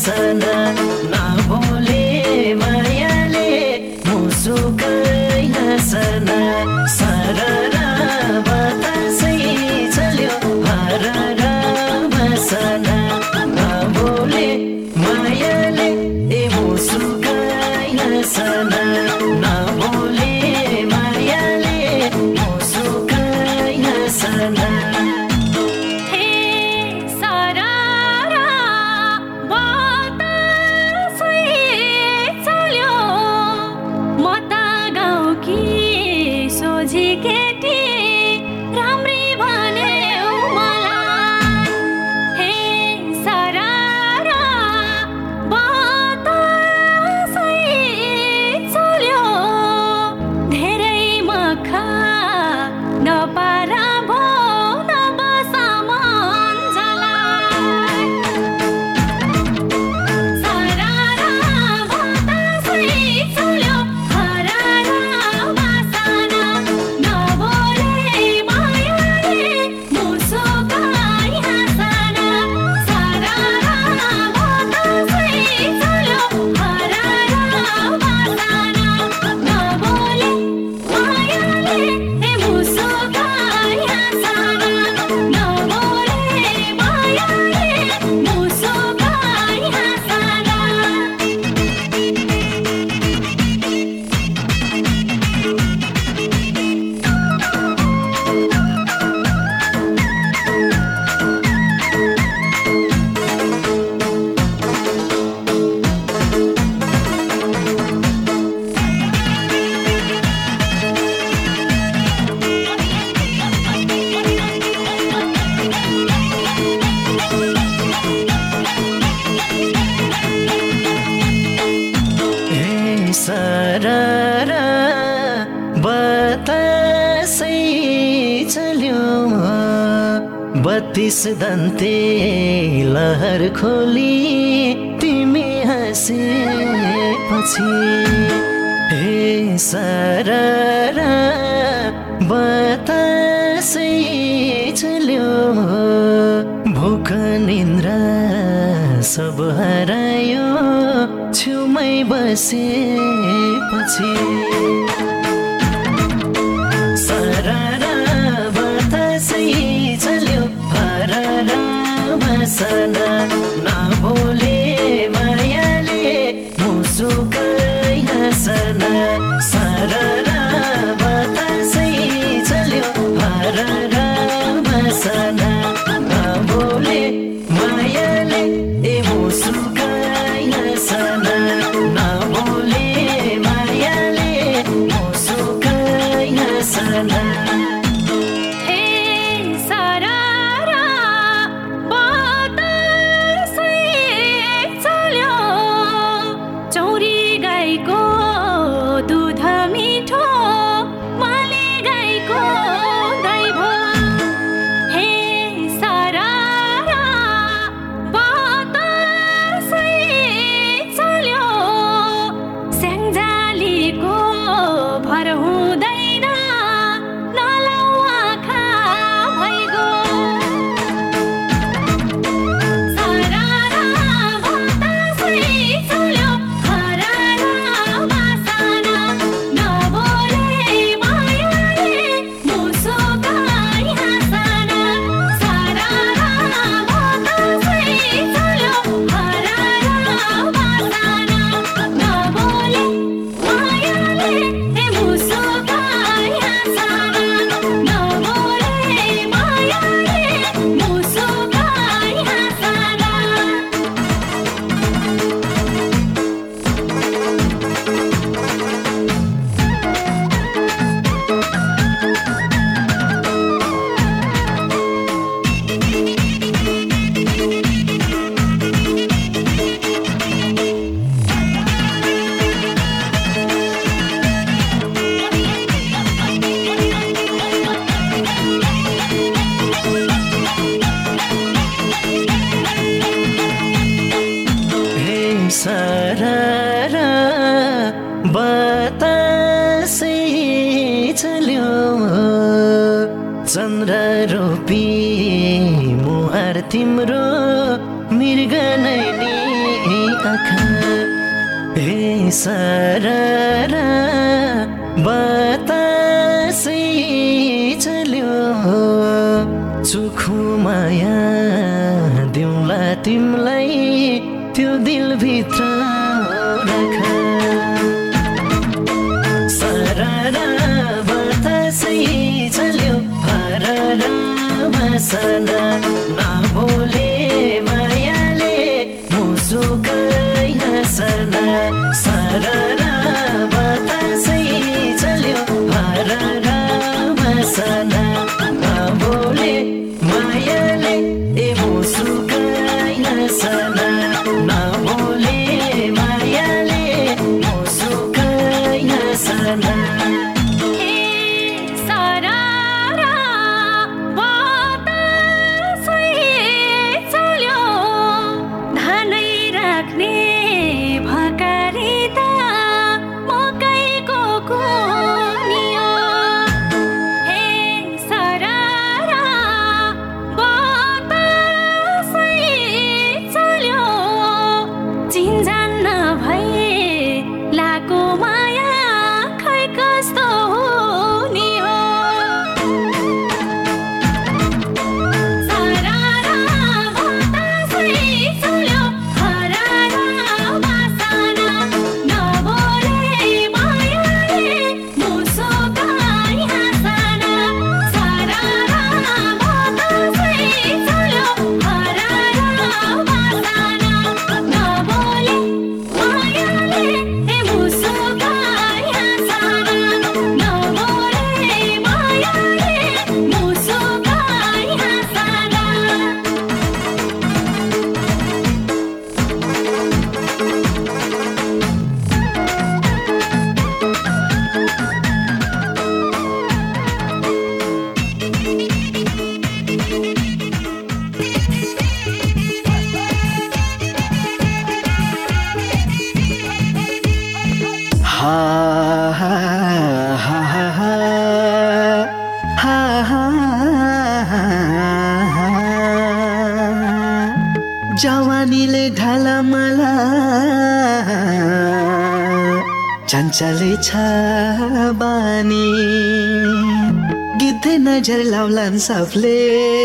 sana. I've lived.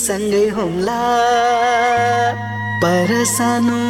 तिमीसँगै Humla पर सानो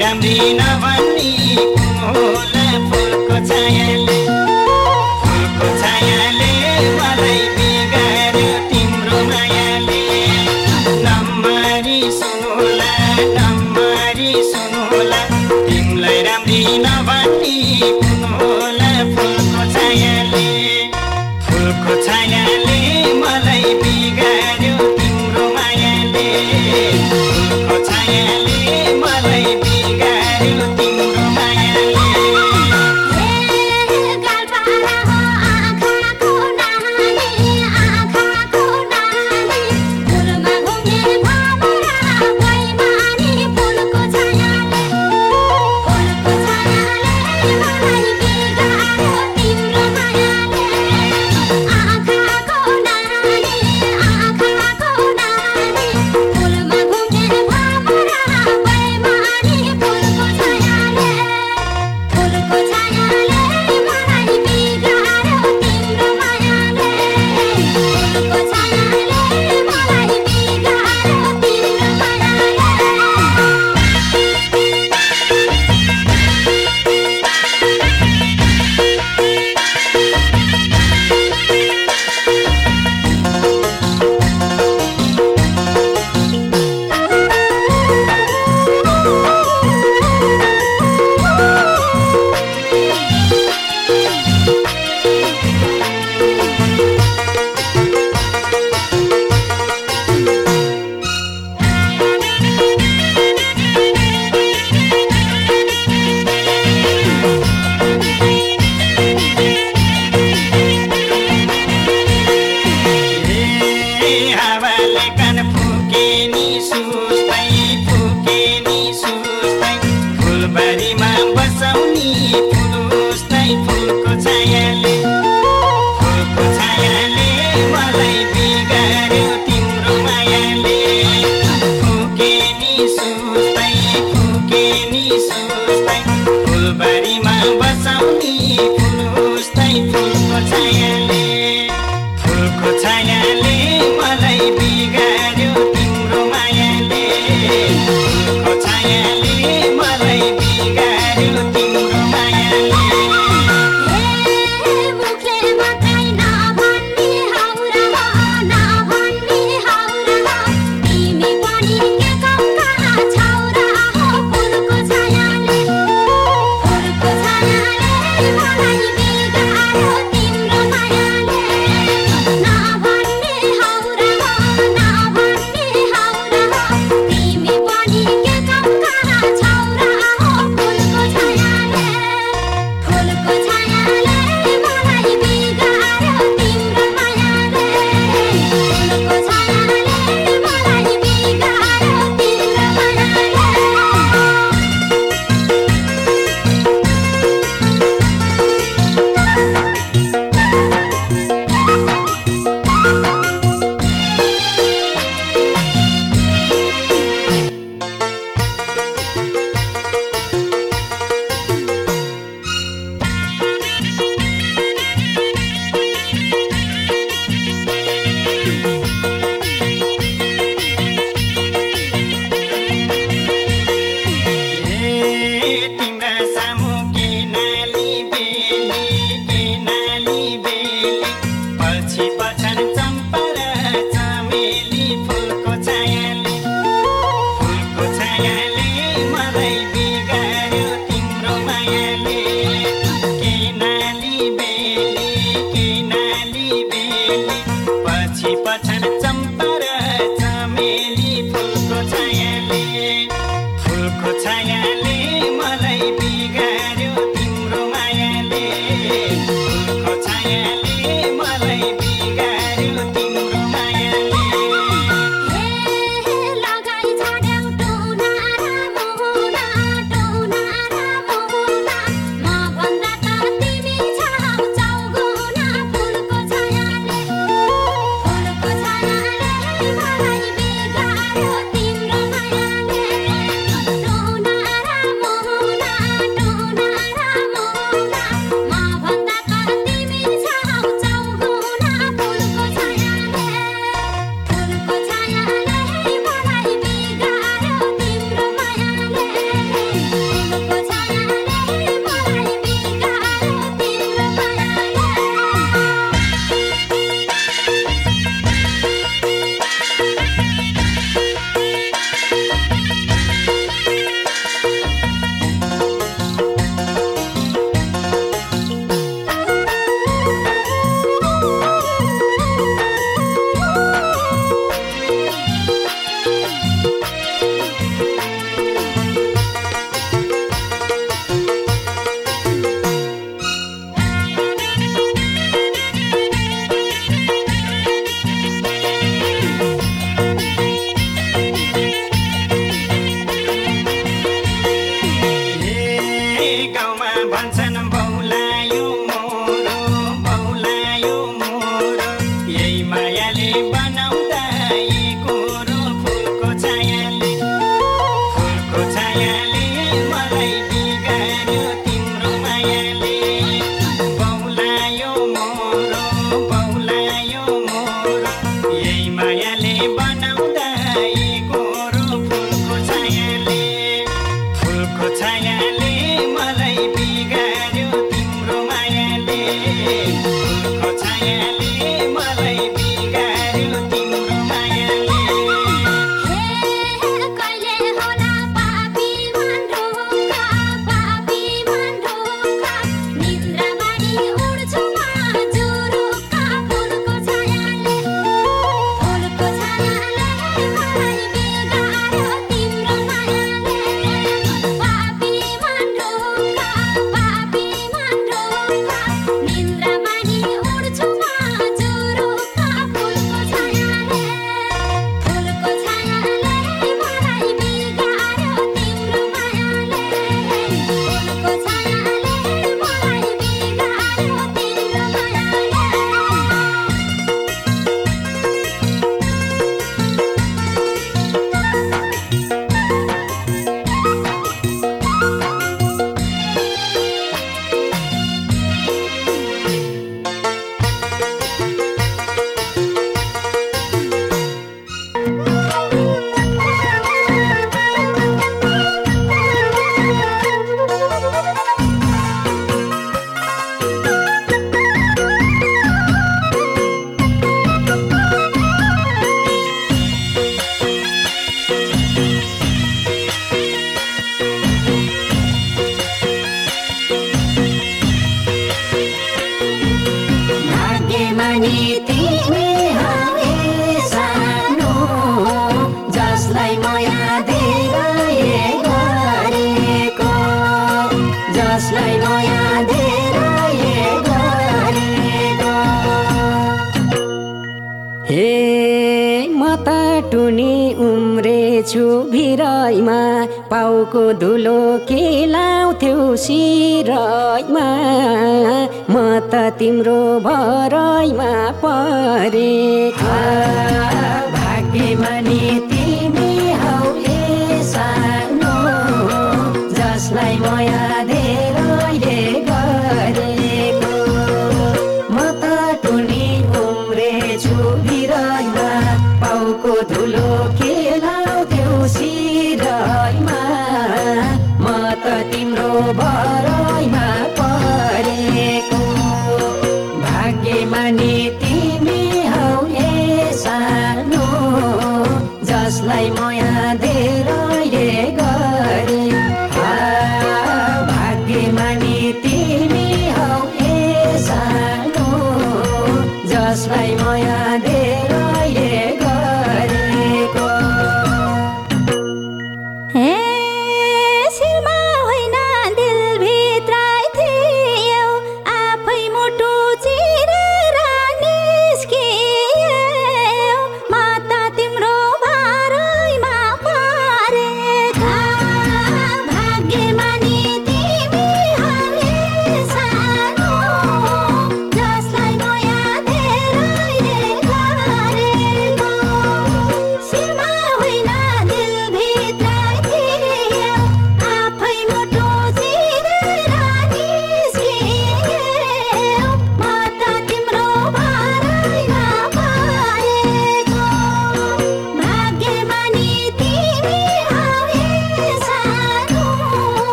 राम्री नभए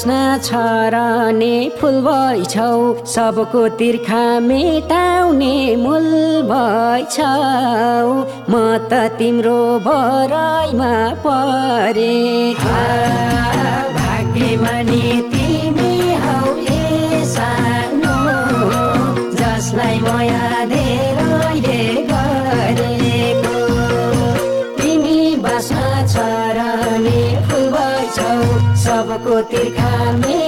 हाँस्न छरने फुल भइछौ। सबको तिर्खा मेटाउने मूल भइछौ। म त तिम्रो भराइमा परे। ज्योतिर्घामे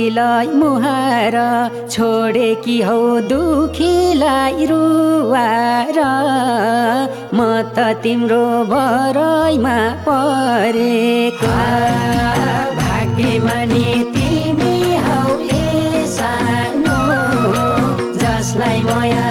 दुखीलाई मुहार छोडे कि हौ दुखीलाई रुवार। म त तिम्रो भरैमा परेको। भाग्यमा नि तिमी हौ सानो जसलाई माया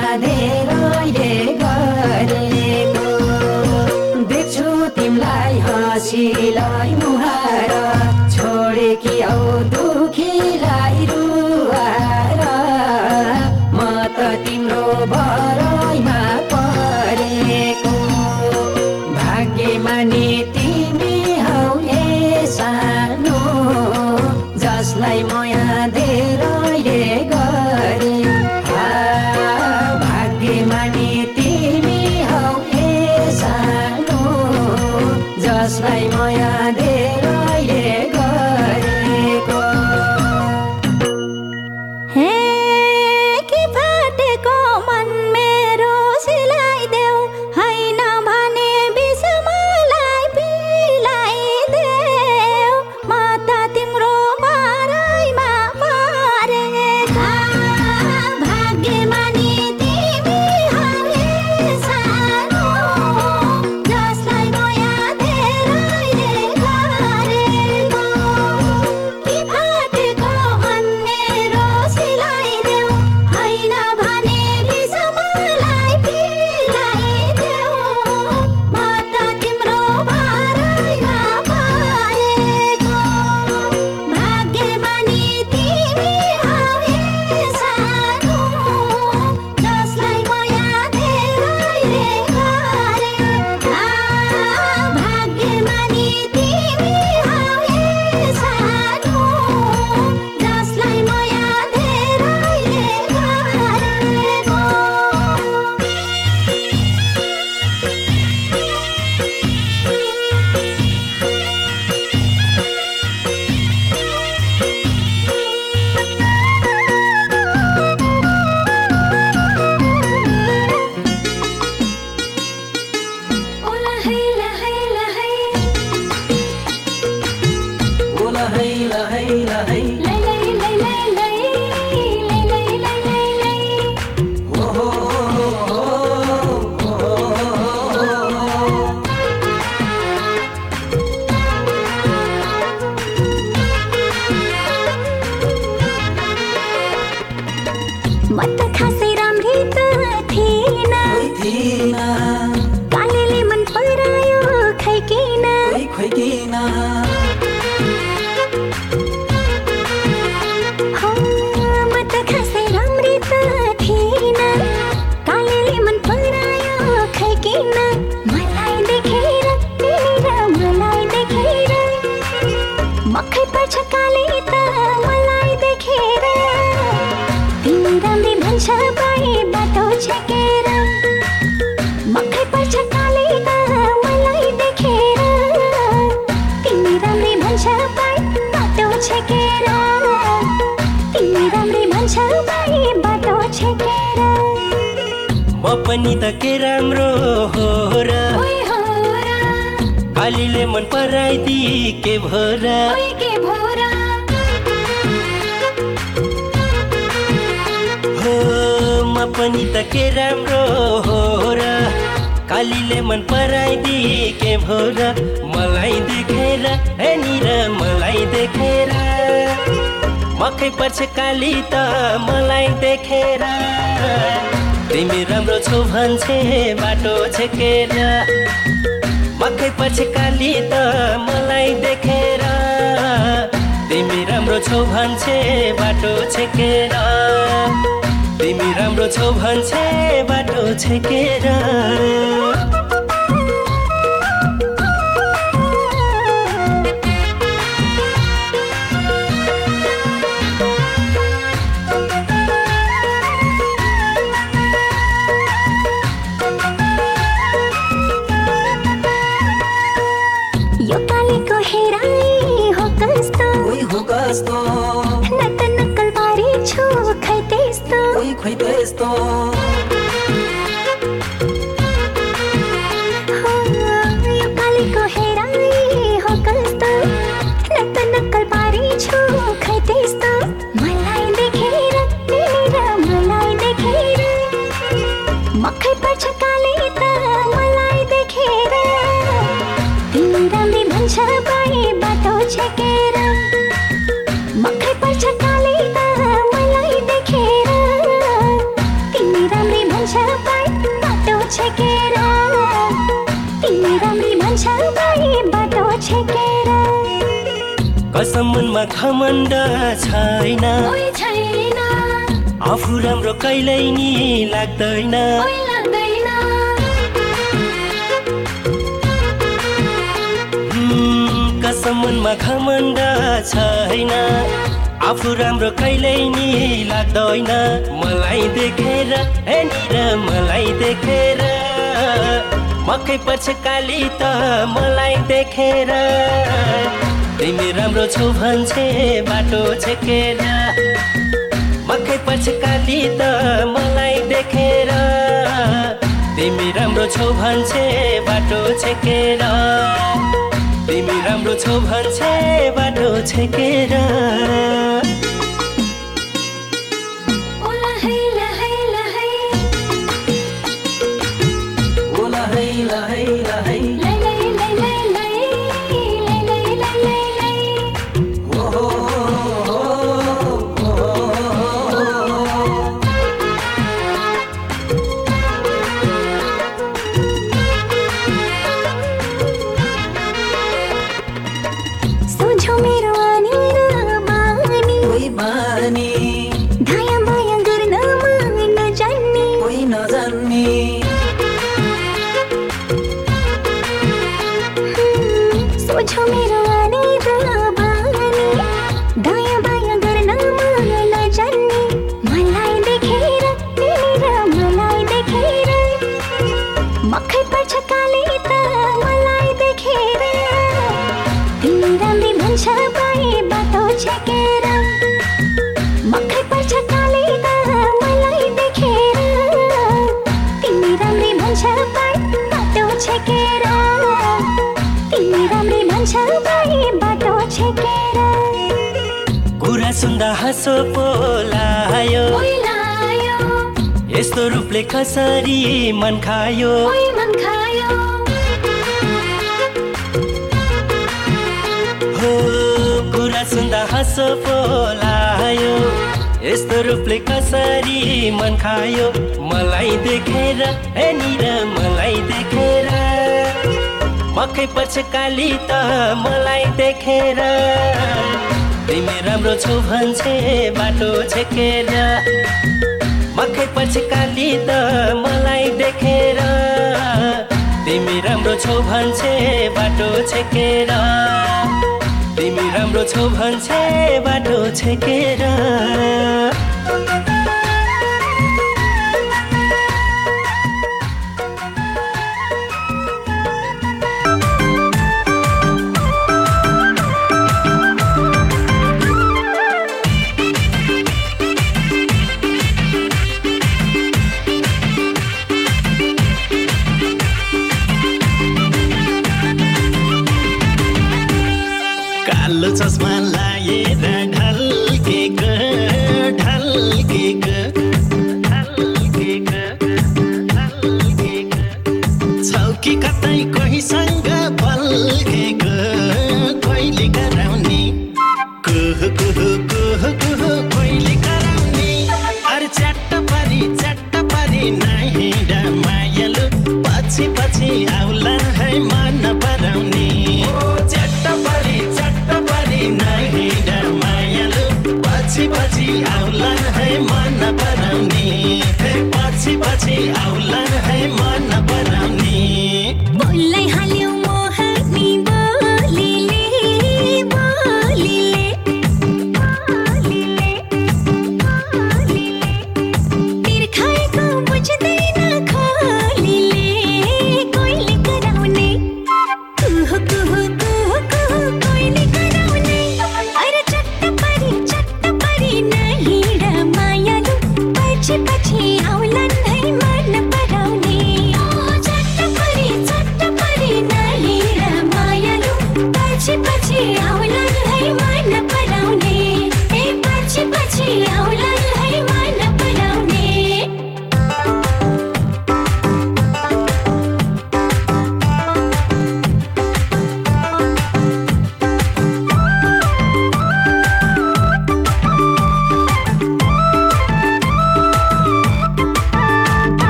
पराइदि के मलाई देखेर हे मलाई देखेर। मकै पर्छ काली त मलाई देखेर। तिमी राम्रो छौ भन्छे बाटो छेकेर। मकै पछि काली त मलाई देखेर। तिमी राम्रो छौ भन्छे बाटो छेकेर। तिमी राम्रो छौ भन्छे बाटो छेकेर। temps मनमा घमण्ड छैन। आफू राम्रो कहिल्यै नि लाग्दैन। ओइ लाग्दैन। हुँ, कसम मनमा घमण्ड छैन। आफू राम्रो कहिल्यै नि लाग्दैन। मलाई देखेर हे निर मलाई देखेर। मकै पछि काली त मलाई देखेर। तिमी राम्रो छौ भन्छे बाटो छेकेर। मकै पछि काली त मलाई देखेर। तिमी राम्रो छौ भन्छे बाटो छेकेर। तिमी राम्रो छौ भन्छे बाटो छेकेर। सुन्दा हाँसो पोलायो यस्तो रूपले कसरी मन खायो? हो कुरा सुन्दा हाँसो पोलायो यस्तो रूपले कसरी मन खायो? मलाई देखेर यहाँनिर मलाई देखेर। मकै पछकाली त मलाई देखेर। तिमी राम्रो छु भन्छे बाटो छेकेर। मकै पछि काली त मलाई देखेर। तिमी राम्रो छौ भन्छे बाटो छेकेर। तिमी राम्रो छौ भन्छे बाटो छेकेर।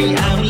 I'm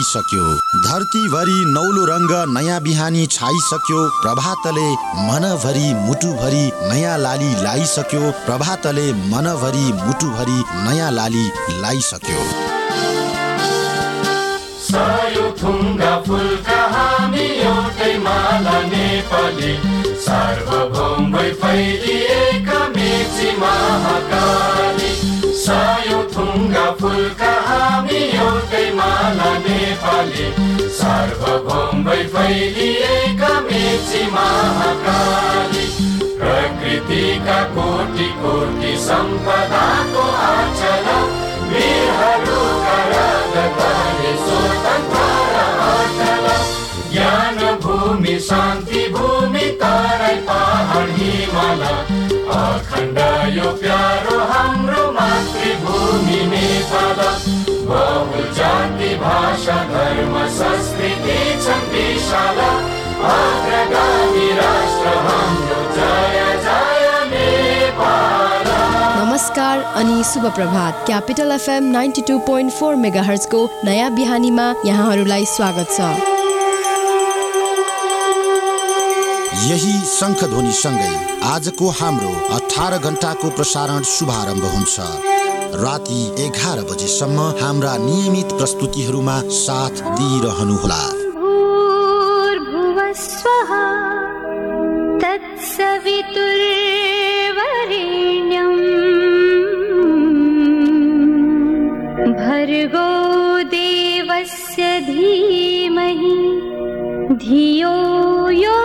बिहानी छाइसक्यो। धरतीभरि नौलो रङ्ग नयाँ बिहानी छाइसक्यो। प्रभातले मनभरि मुटुभरि नयाँ लाली लाइसक्यो। प्रभातले मनभरि मुटुभरि नयाँ लाली लाइसक्यो। फैलिएका मेची महाकाली। सायो थुङ्गा फुलका हामी एउटै माला नेपाली सार्वभौमै फैलिएका मेची महाकाली प्रकृतिका कोटि कोटि सम्पदाको आचल वीरहरूका रगतले स्वतन्त्र ज्ञान भूमि शान्ति भूमि तराई पहाड हिमाल अखण्ड यो प्यारो हाम्रो मातृभूमि नेपाल बहु जाति भाषा धर्म संस्कृति छन् विशाल अग्रगामी राष्ट्र हाम्रो जय जय नेपाल नमस्कार अनि शुभ प्रभात capital FM ninety two point four mega हर्चको नयाँ बिहानीमा यहाँहरूलाई स्वागत छ। यही शङ्खध्वनि सँगै आजको हाम्रो अठार घण्टाको प्रसारण शुभारम्भ हुन्छ। राति एघार बजेसम्म हाम्रा नियमित प्रस्तुतिहरूमा साथ दिइरहनुहोला। भर्गो देवस्य धीमहि धियो यो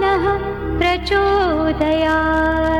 नः प्रचोदयात्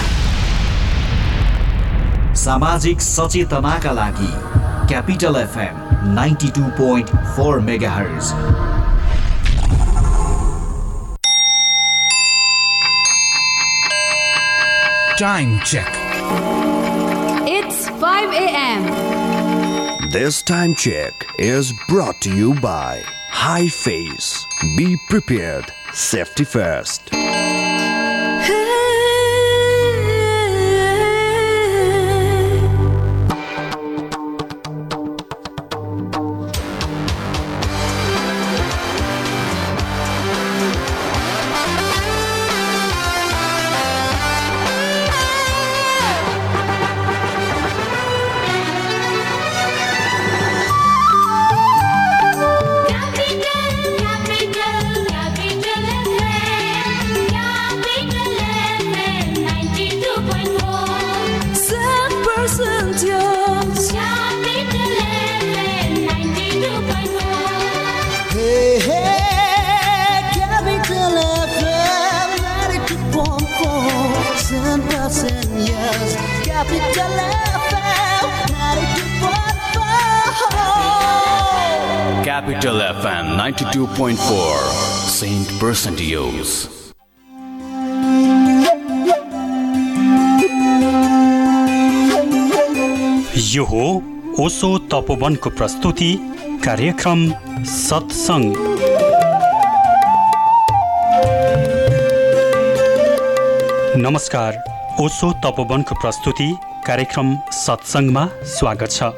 सामाजिक सचेतनाका लागि Capital FM ninety two point four megahertz Time check. It's 5 a.m. This time check is brought to you by High Face. Be prepared. Safety first. 92.4 Saint Percentios. यो हो ओसो तपोवनको प्रस्तुति कार्यक्रम सत्सङ्ग नमस्कार ओसो तपोवनको प्रस्तुति कार्यक्रम सत्सङ्गमा स्वागत छ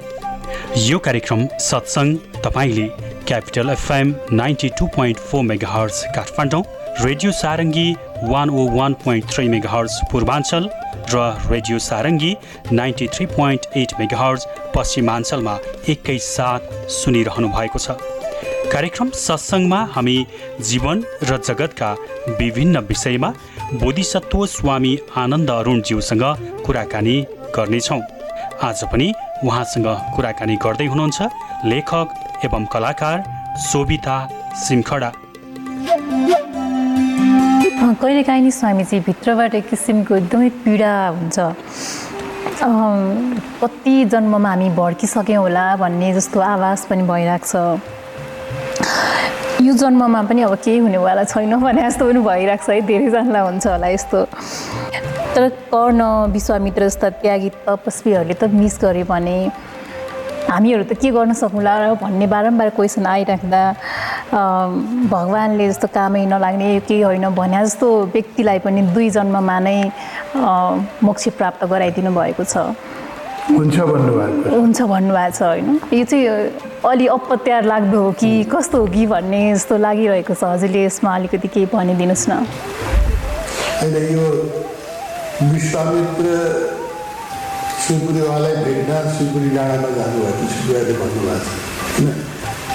यो कार्यक्रम सत्सङ्ग तपाईँले capital FM ninety two point four megahertz Kathmandu radio Sarangi one O one point three megahertz Purwanchal र radio Sarangi ninety three point eight megahertz पश्चिमाञ्चलमा एकैसाथ सुनिरहनु भएको छ। कार्यक्रम सत्सङ्गमा हामी जीवन र जगतका विभिन्न विषयमा बोधिसत्व स्वामी आनन्द अरुणज्यूसँग कुराकानी गर्नेछौँ। आज पनि उहाँसँग कुराकानी गर्दै हुनुहुन्छ लेखक एवं कलाकार शोभिता सिमखडा कहिलेकाहीँ नि स्वामीजी भित्रबाट एक किसिमको एकदमै पीडा हुन्छ। कति जन्ममा हामी भड्किसक्यौँ होला भन्ने जस्तो आवाज पनि भइरहेको छ। यो जन्ममा पनि अब केही हुनेवाला छैन भने जस्तो पनि भइरहेको छ है धेरैजनालाई हुन्छ होला यस्तो। तर कर्ण विश्वामित्र जस्ता त्यागी तपस्वीहरूले त मिस गरे भने हामीहरू त के गर्न सकौँला र भन्ने बारम्बार क्वेसन आइराख्दा भगवान्ले जस्तो कामै नलाग्ने केही होइन भने जस्तो व्यक्तिलाई पनि दुई जन्ममा नै मोक्ष प्राप्त गराइदिनु भएको छ। हुन्छ भन्नुभएको हुन्छ भन्नुभएको छ होइन? यो चाहिँ अलि अपत्यार लाग्दो हो कि कस्तो हो कि भन्ने जस्तो लागिरहेको छ हजुरले यसमा अलिकति केही भनिदिनुहोस् न। यो विश्वामित्र शिवपुरीवालाई भेट्न शिवपुरी डाँडामा जानुभएको थियो शिवपुरीले भन्नुभएको छ। होइन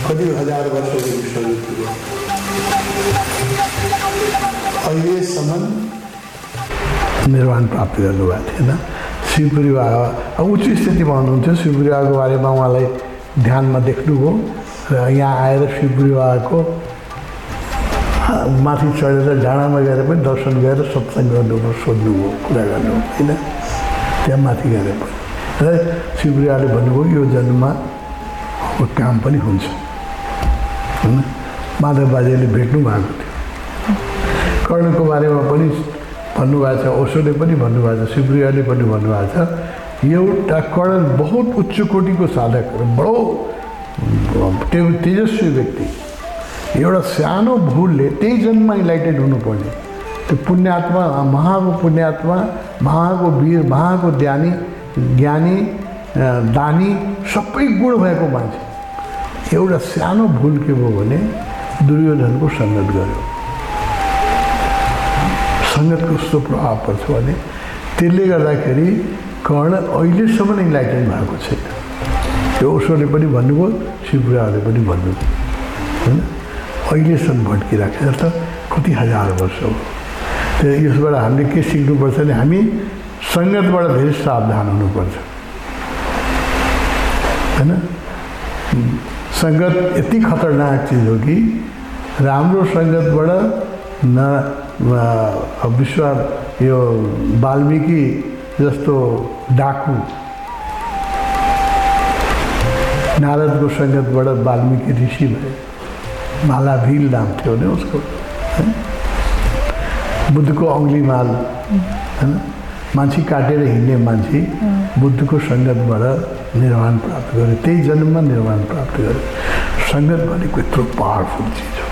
कति हजार वर्षको विश्वामित्र अहिलेसम्म निर्वाण प्राप्त गर्नुभएको थिएन। शिवपुरी बाबा उच्च स्थितिमा हुनुहुन्थ्यो शिवपुरी बाबाको बारेमा उहाँलाई ध्यानमा देख्नुभयो र यहाँ आएर शिवपुरी बाबाको माथि चढेर डाँडामा गएर पनि दर्शन गरेर सत्सङ्ग गर्नुभयो सोध्नुभयो कुरा गर्नुभयो। होइन? त्यहाँ माथि गएर पनि र शिवप्रियाले भन्नुभयो यो जन्ममा काम पनि हुन्छ। होइन माधव बाजेले भेट्नु भएको थियो। कर्णको बारेमा पनि भन्नुभएको छ ओसोले पनि भन्नुभएको छ शिवप्रियाले पनि भन्नुभएको छ। एउटा कर्ण बहुत उच्च कोटिको साधक बडो तेजस्वी व्यक्ति। एउटा सानो भुलले त्यही जन्ममा इन्लाइटेड हुनुपर्ने। त्यो पुण्यात्मा महाको पुण्यात्मा महाको वीर महाको ज्ञानी ज्ञानी दानी सबै गुण भएको मान्छे। एउटा सानो भुल के भयो भने दुर्योधनको सङ्गत गर्यो सङ्गत कस्तो प्रभाव पर्छ भने त्यसले गर्दाखेरि कर्ण अहिलेसम्म इन्लाइटेड भएको छैन। त्यो ओसोले पनि भन्नुभयो शिवपुराले पनि भन्नुभयो। होइन? अहिलेसम्म भड्किरहेको छ त कति हजार वर्ष हो। त्यो यसबाट हामीले के सिक्नुपर्छ भने हामी सङ्गतबाट धेरै सावधान हुनुपर्छ होइन सङ्गत यति खतरनाक चिज हो कि राम्रो सङ्गतबाट न विश्व यो वाल्मिकी जस्तो डाकु नारदको सङ्गतबाट वाल्मिकी ऋषि भए मालाभिल नाम थियो नि उसको होइन? बुद्धको औँलीमाल होइन? मान्छे काटेर हिँड्ने मान्छे बुद्धको सङ्गतबाट निर्वाण प्राप्त गर्यो त्यही जन्ममा निर्वाण प्राप्त गर्यो सङ्गत भनेको यत्रो पावरफुल चिज हो?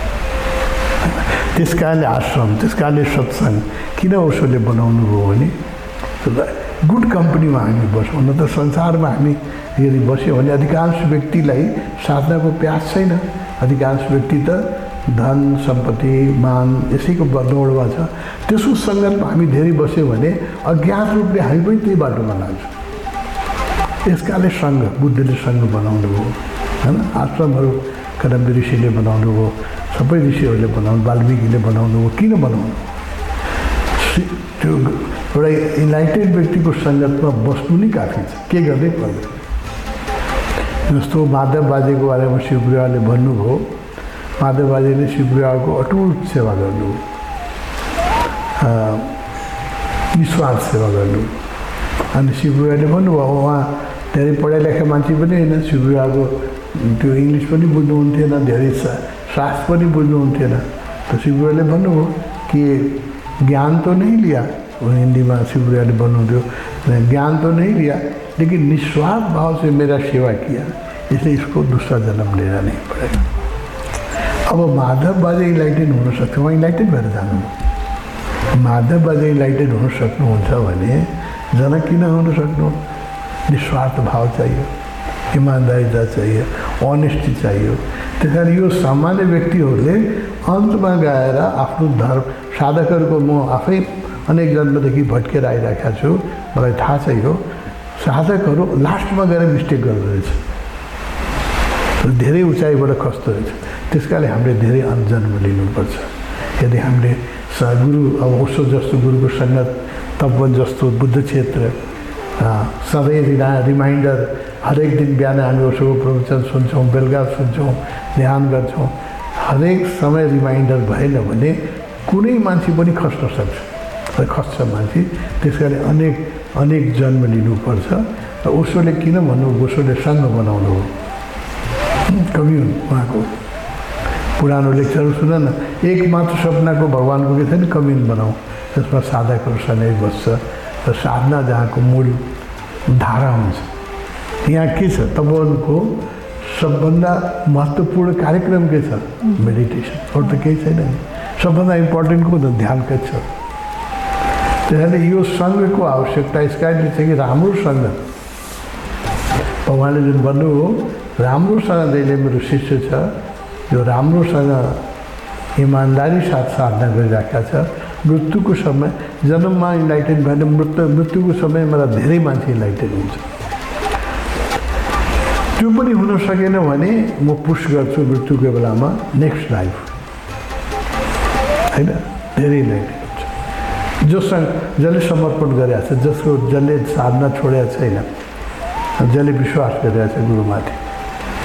त्यस कारणले आश्रम त्यस कारणले सत्सङ्ग। किन उसोले बनाउनु भयो भने गुड कम्पनीमा हामी बसौँ न त संसारमा हामी यदि बस्यौँ भने अधिकांश व्यक्तिलाई साधनाको प्यास छैन। अधिकांश व्यक्ति त धन सम्पत्ति मान यसैको दौडमा छ। त्यसको सङ्गतमा हामी धेरै बस्यौँ भने अज्ञात रूपले हामी पनि त्यही बाटोमा लाग्छौँ यस कारणले सङ्घ बुद्धले सङ्घ बनाउनु भयो होइन आश्रमहरू कदम्बी ऋषिले बनाउनु भयो सबै ऋषिहरूले बनाउनु वाल्मिकीले बनाउनु भयो किन बनाउनु? त्यो एउटा इन्लाइटेड व्यक्तिको सङ्गतमा बस्नु नै काफी छ। के गर्दै पर्दैन जस्तो माधव बाजेको बारेमा शिवप्रियाले भन्नुभयो माधव बाजेले शिवप्रियाको अटुट सेवा गर्नु निस्वार्थ सेवा गर्नु अनि शिवप्रियाले भन्नुभयो उहाँ धेरै पढाइ लेखा मान्छे पनि होइन शिवप्रियाको त्यो इङ्ग्लिस पनि बुझ्नुहुन्थेन धेरै शास्त्र पनि बुझ्नुहुन्थेन त शिवपुरीले भन्नुभयो कि ज्ञान तो नहीं लिया? वो हिंदीमा शिवपुरीले भन्नुहुन्थ्यो ज्ञान तो नहीं लिया, लेकिन निस्वार्थ भाव से मेरा सेवा किया, इसलिए इसको दूसरा जन्म लेना नहीं पड़ेगा। अब माधव बाजे इलाइटेड हुनसक्छ उहाँ इलाइटेड भएर जानुभयो माधव बाजे इलाइटेड हुन सक्नुहुन्छ भने जनक किन हुन सक्नु। निस्वार्थ भाव चाहियो इमान्दारिता चाहियो अनेस्टी चाहियो। त्यस कारण यो सामान्य व्यक्तिहरूले अन्तमा गएर आफ्नो धर्म साधकहरूको म आफै अनेक जन्मदेखि भट्केर आइरहेका छु। मलाई थाहा छ यो। साधकहरू लास्टमा गएर मिस्टेक गर्दो रहेछ। धेरै उचाइबाट खस्दो रहेछ? त्यस कारणले हामीले धेरै अन्त जन्म लिनुपर्छ। यदि हामीले गुरु अब ओसो जस्तो गुरुको सङ्गत तपवन जस्तो बुद्ध क्षेत्र सधैँ रिना रिमाइन्डर हरेक दिन बिहान हामी ओसोको प्रवचन सुन्छौँ बेलुका सुन्छौँ ध्यान गर्छौँ हरेक समय रिमाइन्डर भएन भने कुनै मान्छे पनि खस्न सक्छ। र खस्छ मान्छे त्यस कारणले अनेक अनेक जन्म लिनुपर्छ। र ओसोले किन भन्नु ओसोले सङ्घ बनाउनु हो? कवि हुन् उहाँको पुरानो लेक्चरहरू सुन न एक मात्र सपनाको भगवान्को के छ नि कविन बनाऊ। त्यसमा साधकहरू सँगै बस्छ र साधना जहाँको मूल धारा हुन्छ। यहाँ के छ? तपोवनको सबभन्दा महत्त्वपूर्ण कार्यक्रम के छ? मेडिटेसन। अरू त केही छैन नि। सबभन्दा इम्पोर्टेन्ट को त ध्यानकै छ। त्यस कारणले यो सङ्घको आवश्यकता यस कारणले कि राम्रो सङ्घ उहाँले जुन भन्नुभयो राम्रोसँग जहिले मेरो शिष्य छ यो राम्रोसँग इमान्दारी साथ साधना गरिरहेका छ। मृत्युको समय जन्ममा इन्लाइटेड भएन मृत्यु मृत्युको समयमा त धेरै मान्छे इन्लाइटेड हुन्छ। त्यो पनि हुन सकेन भने म पुस गर्छु मृत्युको बेलामा नेक्स्ट लाइफ होइन? धेरै इन्लाइटेड हुन्छ। जोसँग जसले समर्पण गरेका छ जसको जसले साधना छोडेका छैन। जसले विश्वास गरिरहेको छ गुरुमाथि।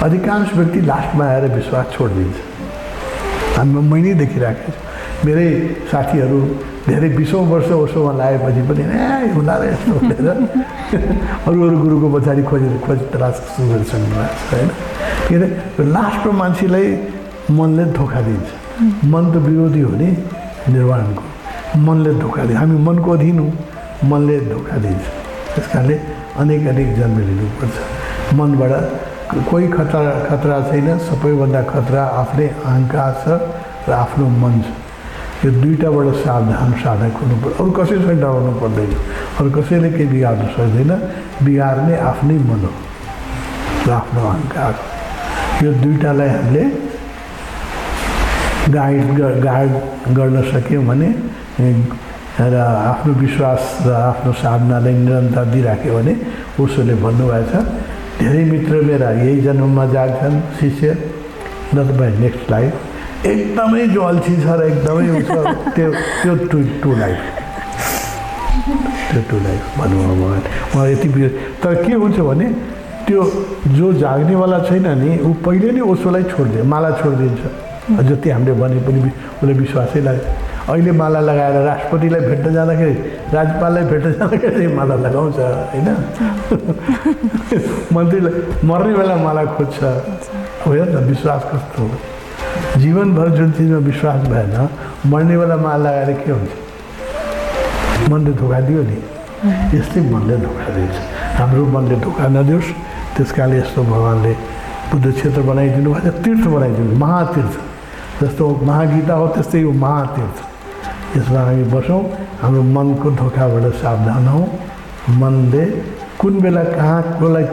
अधिकांश व्यक्ति लास्टमा आएर विश्वास छोडिदिन्छ। हामी मैले देखिरहेको छु। मेरै साथीहरू धेरै बिसौँ वर्ष ओसोमा लागेपछि पनि ए हुँदा रहेछ यस्तो भनेर अरू अरू गुरुको पछाडि खोजेर खोज तलास सुरु गरिसक्नु भएको छ होइन? के अरे यो लास्टको मान्छेलाई मनले धोका दिन्छ। मन त विरोधी हो नि निर्वाणको। मनले धोका दिन्छ। हामी मनको अधीन हौँ। मनले धोका दिन्छ। त्यस कारणले अनेक अनेक जन्म लिनुपर्छ मनबाट कोही खतरा खतरा छैन सबैभन्दा खतरा आफ्नै अहङ्कार छ र आफ्नो मन छ। यो दुइटाबाट सावधान साधक हुनुपर्छ अरू कसैसँग डराउनु पर्दैन। अरू कसैले केही बिगार्नु सक्दैन। बिगार्ने आफ्नै मन हो र आफ्नो अहङ्कार यो दुइटालाई हामीले गाइड गाइड गर्न सक्यौँ भने र आफ्नो विश्वास र आफ्नो साधनालाई निरन्तर दिइराख्यो भने उसोले भन्नुभएको छ धेरै मित्र मेरा यही जन्ममा जान्छन् शिष्य। न त भाइ नेक्स्ट लाइफ एकदमै जो अल्छी छ र एकदमै उ छ त्यो त्यो टु टु लाइफ त्यो टु लाइफ भन्नुभयो उहाँ उहाँ यति तर के हुन्छ भने त्यो जो जाग्नेवाला छैन नि ऊ पहिले नै ओसोलाई छोडिदियो माला छोडिदिन्छ। जति हामीले भने पनि उसले विश्वासै लाग्छ अहिले माला लगाएर राष्ट्रपतिलाई भेट्न जाँदाखेरि राज्यपाललाई भेट्न जाँदाखेरि माला लगाउँछ होइन? मन्त्रीलाई मर्ने बेला माला खोज्छ। हो हेर न विश्वास कस्तो हो? जीवनभर जुन चिजमा विश्वास भएन मर्ने बेला माला लगाएर के हुन्छ? मनले धोका दियो नि। यस्तै मनले धोका दिन्छ। हाम्रो मनले धोका नदियोस्। त्यस कारणले यस्तो भगवान्ले बुद्ध क्षेत्र बनाइदिनु भएको छ तीर्थ बनाइदिनु महातीर्थ। जस्तो महागीता हो त्यस्तै यो महातीर्थ। यसमा हामी बसौँ। हाम्रो मनको धोकाबाट सावधान हौँ। मनले कुन बेला कहाँ कसलाई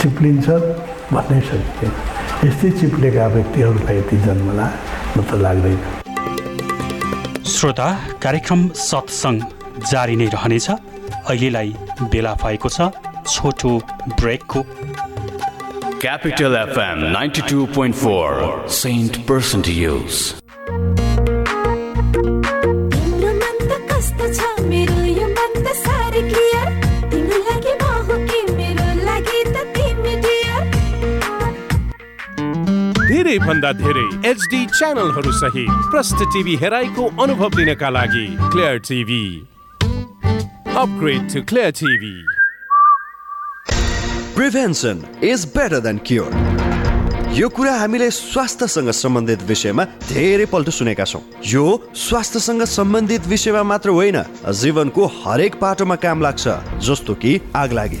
चिप्लिन्छ भन्नै सकिँदैन यस्तै चिप्लेका व्यक्तिहरूलाई यति जन्मला म त लाग्दैन। श्रोता कार्यक्रम सत्सङ्ग जारी नै रहनेछ। अहिलेलाई बेला भएको छ छोटो ब्रेकको। Capital FM 92.4 Saint Percent Use. तिम्रो धेरै भन्दा धेरै एचडी च्यानलहरू सहित प्रष्ट टिभी हेराइको अनुभव लिनका लागि clear TV upgrade to clear TV prevention is better than cure यो कुरा हामीले स्वास्थ्यसँग सम्बन्धित विषयमा धेरै पल्ट सुनेका छौँ। यो स्वास्थ्यसँग सम्बन्धित विषयमा मात्र होइन जीवनको हरेक पाटोमा काम लाग्छ जस्तो कि आग लागे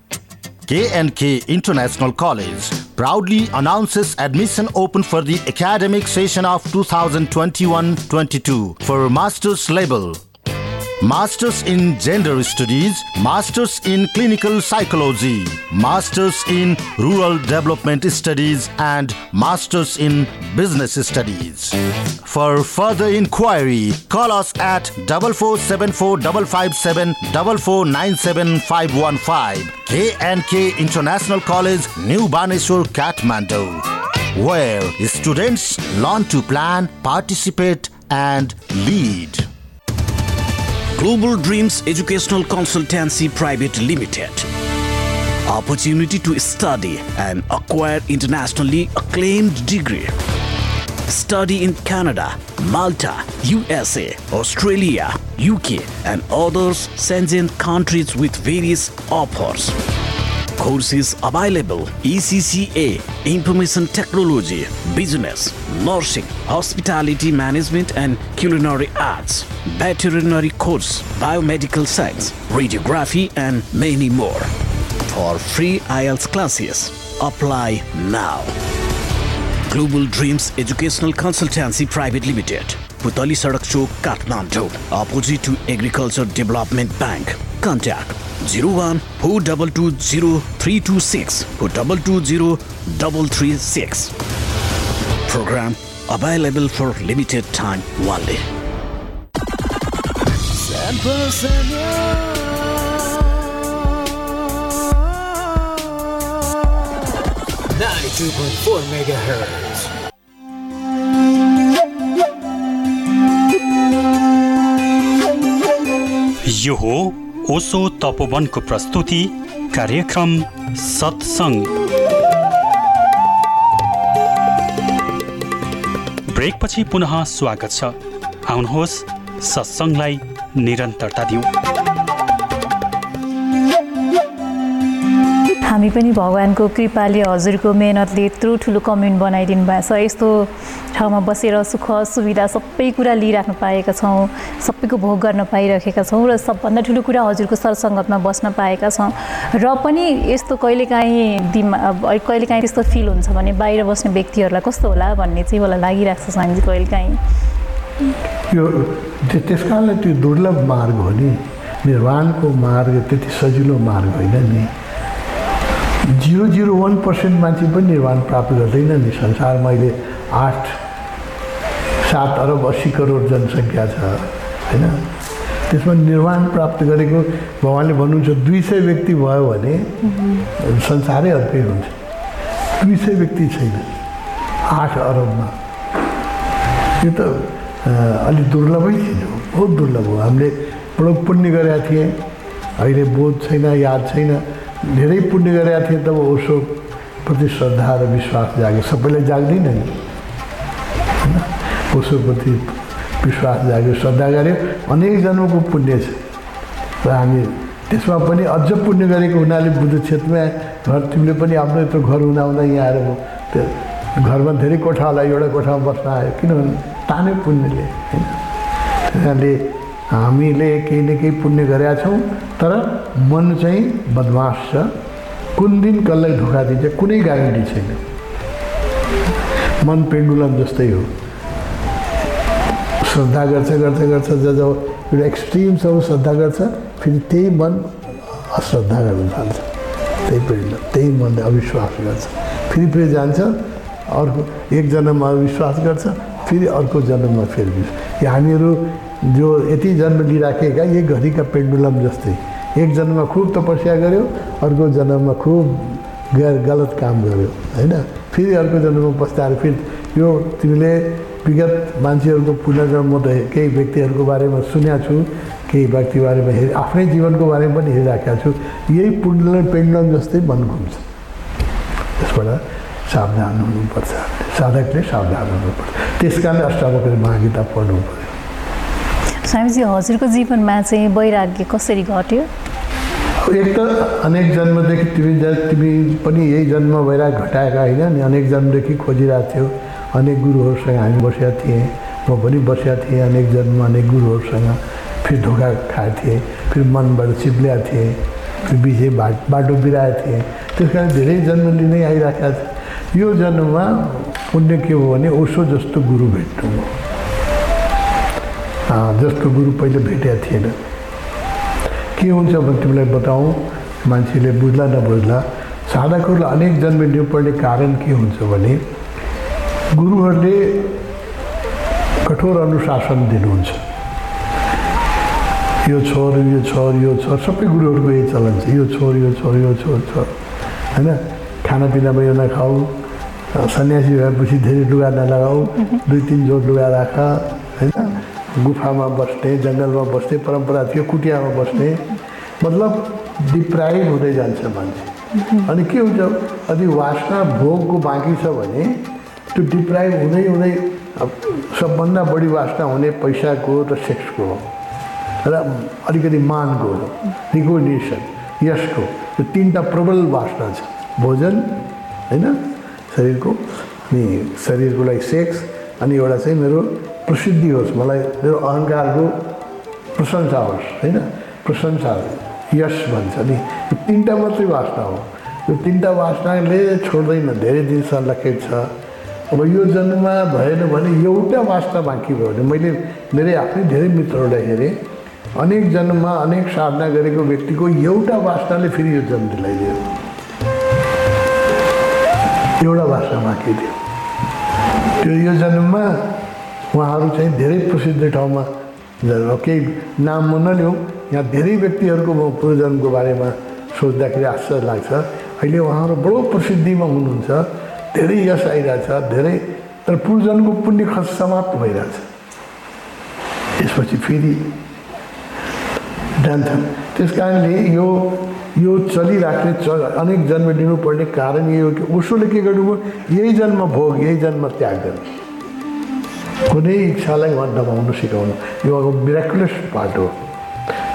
K&K International College proudly announces admission open for the academic session of 2021-22 for master's level. Masters in Gender Studies, Masters in Clinical Psychology, Masters in Rural Development Studies, and Masters in Business Studies. For further inquiry, call us at 4474557 4497515 K&K International College, New Baneswar, Kathmandu, where students learn to plan, participate, and lead. Global Dreams Educational Consultancy Private Limited. Opportunity to study and acquire internationally acclaimed degree. Study in Canada, Malta, USA, Australia, UK, and others Shenzhen countries with various offers. Courses available ECCA, Information Technology, Business, Nursing, Hospitality Management and Culinary Arts, Veterinary Course, Biomedical Science, Radiography, and many more. For free IELTS classes, apply now. Global Dreams Educational Consultancy Private Limited, Putali Sadak Chowk, Kathmandu, opposite to Agriculture Development Bank. Contact zero one four double two zero three two six four double two zero double three six programme available for limited time only. Ninety-two point four megahertz. Його Osho तपोवनको प्रस्तुति कार्यक्रम सत्सङ्ग। ब्रेकपछि पुनः स्वागत छ। आउनुहोस् सत्सङ्गलाई निरन्तरता दिउँ। हामी पनि भगवान्को कृपाले हजुरको मेहनतले यत्रो ठुलो कम्युन बनाइदिनु भएको छ। यस्तो ठाउँमा बसेर सुख सुविधा सबै कुरा लिइराख्न पाएका छौँ सबैको भोग गर्न पाइरहेका छौँ र सबभन्दा ठुलो कुरा हजुरको सरसङ्गतमा बस्न पाएका छौँ। र पनि यस्तो कहिलेकाहीँ दिमा कहिलेकाहीँ त्यस्तो फिल हुन्छ भने बाहिर बस्ने व्यक्तिहरूलाई कस्तो होला भन्ने चाहिँ मलाई लागिरहेको छ साङ्जी कहिलेकाहीँ। यो त्य- त्यस कारणले त्यो दुर्लभ मार्ग हो नि। निर्वाणको मार्ग त्यति सजिलो मार्ग होइन नि। जिरो जिरो वान पर्सेन्ट मान्छे पनि निर्वाण प्राप्त गर्दैन नि। संसारमा अहिले आठ सात अरब अस्सी करोड जनसङ्ख्या छ होइन? त्यसमा निर्वाण प्राप्त गरेको भगवान्ले भन्नुहुन्छ दुई सय व्यक्ति भयो भने संसारै अर्कै हुन्छ। दुई सय व्यक्ति छैन आठ अरबमा। यो त अलिक दुर्लभै चिज बहुत दुर्लभ हो। हामीले बडो पुण्य गरेका थिएँ अहिले बोध छैन याद छैन धेरै पुण्य गरेका थिएँ तब ओसो प्रति श्रद्धा र विश्वास जाग्यो। सबैलाई जाग्दैन नि। ओसोप्रति विश्वास जाग्यो श्रद्धा गऱ्यो अनेक जन्मको पुण्य छ। र हामी त्यसमा पनि अझ पुण्य गरेको हुनाले बुद्ध क्षेत्रमा घर तिमीले पनि आफ्नो यत्रो घर हुँदा यहाँ आएर त्यो घरमा धेरै कोठा होला एउटा कोठामा बस्न आयो। किनभने तानै पुण्यले होइन? त्यस हामीले केही न केही पुण्य गरेका छौँ तर मन चाहिँ बदमास छ। कुन दिन कसलाई धोका दिन्छ कुनै ग्यारेन्टी छैन। मन पेन्डुलम जस्तै हो। श्रद्धा गर्छ गर्छ गर्छ जब जब एउटा एक्सट्रिमसम्म श्रद्धा गर्छ फेरि त्यही मन अश्रद्धा गर्न थाल्छ। त्यही पेन्डुलम त्यही मनले अविश्वास गर्छ। फेरि फेरि जान्छ अर्को एक जन्ममा विश्वास गर्छ फेरि अर्को जन्ममा फेरि विश्वास हामीहरू जो यति जन्म लिइराखेका यही घडीका पेन्डुलम जस्तै। एक जन्ममा खुब तपस्या गऱ्यो अर्को जन्ममा खुब गैर गलत काम गऱ्यो होइन? फेरि अर्को जन्ममा पस्ताएर फेरि यो तिमीले विगत मान्छेहरूको पुनर्जन्म म त केही व्यक्तिहरूको बारेमा सुनेको छु केही व्यक्ति बारेमा हेरि आफ्नै जीवनको बारेमा पनि हेरिराखेको छु। यही पुण्डलन पेन्डुलम जस्तै मन घुम्छ त्यसबाट सावधान हुनुपर्छ। साधकले सावधान हुनुपर्छ। त्यस कारण अष्टावक्र महागीता पढ्नु पऱ्यो स्वामीजी हजुरको जीवनमा चाहिँ वैराग्य कसरी घट्यो? एक त अनेक जन्मदेखि तिमी तिमी पनि यही जन्म भइरहेको घटाएका होइन नि अनेक जन्मदेखि खोजिरहेको थियो। अनेक गुरुहरूसँग हामी बसेका थिएँ। म पनि बसेका थिएँ अनेक जन्म अनेक गुरुहरूसँग फेरि धोका खाएको थिएँ फेरि मनबाट चिप्ल्याएको थिएँ फेरि बिचे बाट बाटो बिराएको थिएँ। त्यस कारण धेरै जन्म लिँदै आइरहेका थिएँ। यो जन्ममा पुण्य के हो भने ओसो जस्तो गुरु भेट्नु जस्तो गुरु पहिले भेटेका थिएन। के हुन्छ भने तिमीलाई बताउँ? मान्छेले बुझ्ला नबुझ्ला साधकहरूलाई अनेक जन्म लिनुपर्ने कारण के हुन्छ भने गुरुहरूले कठोर अनुशासन दिनुहुन्छ। यो छोर यो छोर यो छोर सबै गुरुहरूको यही चलन छ। यो छोर यो छोर यो छोर छोर। होइन? खानापिनामा यो नखाऊ। सन्यासी भएपछि धेरै लुगा नलगाऊ दुई तिन जोड लुगा राख। होइन? गुफामा बस्ने जङ्गलमा बस्ने परम्परा थियो कुटियामा बस्ने। मतलब डिप्राइभ हुँदै जान्छ मान्छे। अनि के हुन्छ? यदि वासना भोगको बाँकी छ भने त्यो डिप्राइभ हुँदै हुँदै सबभन्दा बढी वासना हुने पैसाको र सेक्सको हो। र अलिकति मानको हो। रिकोग्नेसन यशको यो तिनवटा प्रबल वासना छ। भोजन होइन? शरीरको अनि शरीरको लागि सेक्स अनि एउटा चाहिँ मेरो प्रसिद्धि होस्। मलाई मेरो अहङ्कारको प्रशंसा होस् होइन? प्रशंसा यस भन्छ। नि यो तिनवटा मात्रै वासना हो। यो तिनवटा वासनाले छोड्दैन। धेरै दिनसम्म लखेट छ अब यो जन्ममा भएन भने एउटा वासना बाँकी भयो भने मैले मेरै आफ्नै धेरै मित्रहरूलाई हेरेँ। अनेक जन्ममा अनेक साधना गरेको व्यक्तिको एउटा वासनाले फेरि यो जन्म दिलाइदियो। एउटा वासना बाँकी थियो। त्यो यो जन्ममा उहाँहरू चाहिँ धेरै प्रसिद्ध ठाउँमा केही नाम म नलिउँ। यहाँ धेरै व्यक्तिहरूको म पूर्वजन्मको बारेमा सोच्दाखेरि आश्चर्य लाग्छ। अहिले उहाँहरू बडो प्रसिद्धिमा हुनुहुन्छ। धेरै यस आइरहेछ धेरै तर पूर्वजन्मको पुण्य खर्च समाप्त भइरहेछ। यसपछि फेरि जान्छन्। त्यस कारणले यो यो चलिराख्ने च अनेक जन्म लिनुपर्ने कारण यही हो कि उसोले के गर्नुभयो? यही जन्म भोग यही जन्म त्याग गर्नु। कुनै इच्छालाई उहाँ दबाउनु सिकाउनु। यो अब मिराकुलस पार्ट हो।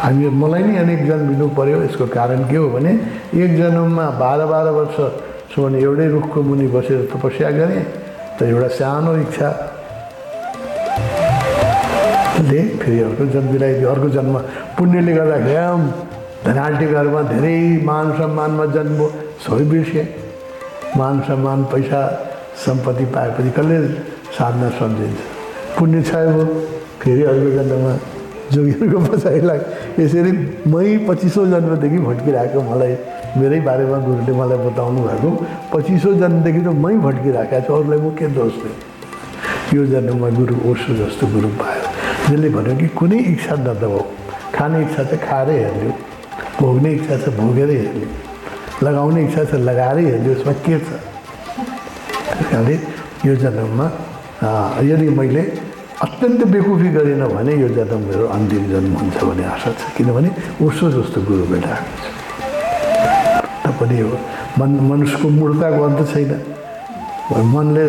हामी मलाई नै अनेक जन्म लिनु पऱ्यो यसको कारण के हो भने एक जन्ममा बाह्र बाह्र वर्षसम्म एउटै रुखको मुनि बसेर तपस्या गरेँ त एउटा सानो इच्छा ले फेरि अर्को जन्म दिलाइदियो अर्को जन्म पुण्यले गर्दाखेरि धनाल्टी घरमा धेरै मान सम्मानमा जन्म सबै बिर्से मान सम्मान पैसा सम्पत्ति पाएपछि कसले साधना सम्झिन्छ पुण्य छ हो फेरि अर्को जन्ममा जोगीहरूको बसाइलाई यसरी मै पच्चिसौँ जन्मदेखि भट्किरहेको मलाई मेरै बारेमा गुरुले मलाई बताउनु भएको। पच्चिसौँ जन्मदेखि त मै भट्किरहेको छु अरूलाई म के दोष दिएँ यो जन्ममा गुरु ओसो जस्तो गुरु पायो। जसले भन्यो कि कुनै इच्छा नदबाऊ। खाने इच्छा चाहिँ खाएरै हेर्यो भोग्ने इच्छा छ भोगेरै हेर्यो लगाउने इच्छा छ लगाएरै हेर्यो यसमा के छ? त्यस कारणले यो जन्ममा यदि मैले अत्यन्त बेकुफी गरिनँ भने यो जन्म मेरो अन्तिम जन्म हुन्छ भन्ने आशा छ। किनभने उसो जस्तो गुरु भेटाएको छ। पनि हो। मन मनुष्यको मूर्खताको अन्त छैन। मनले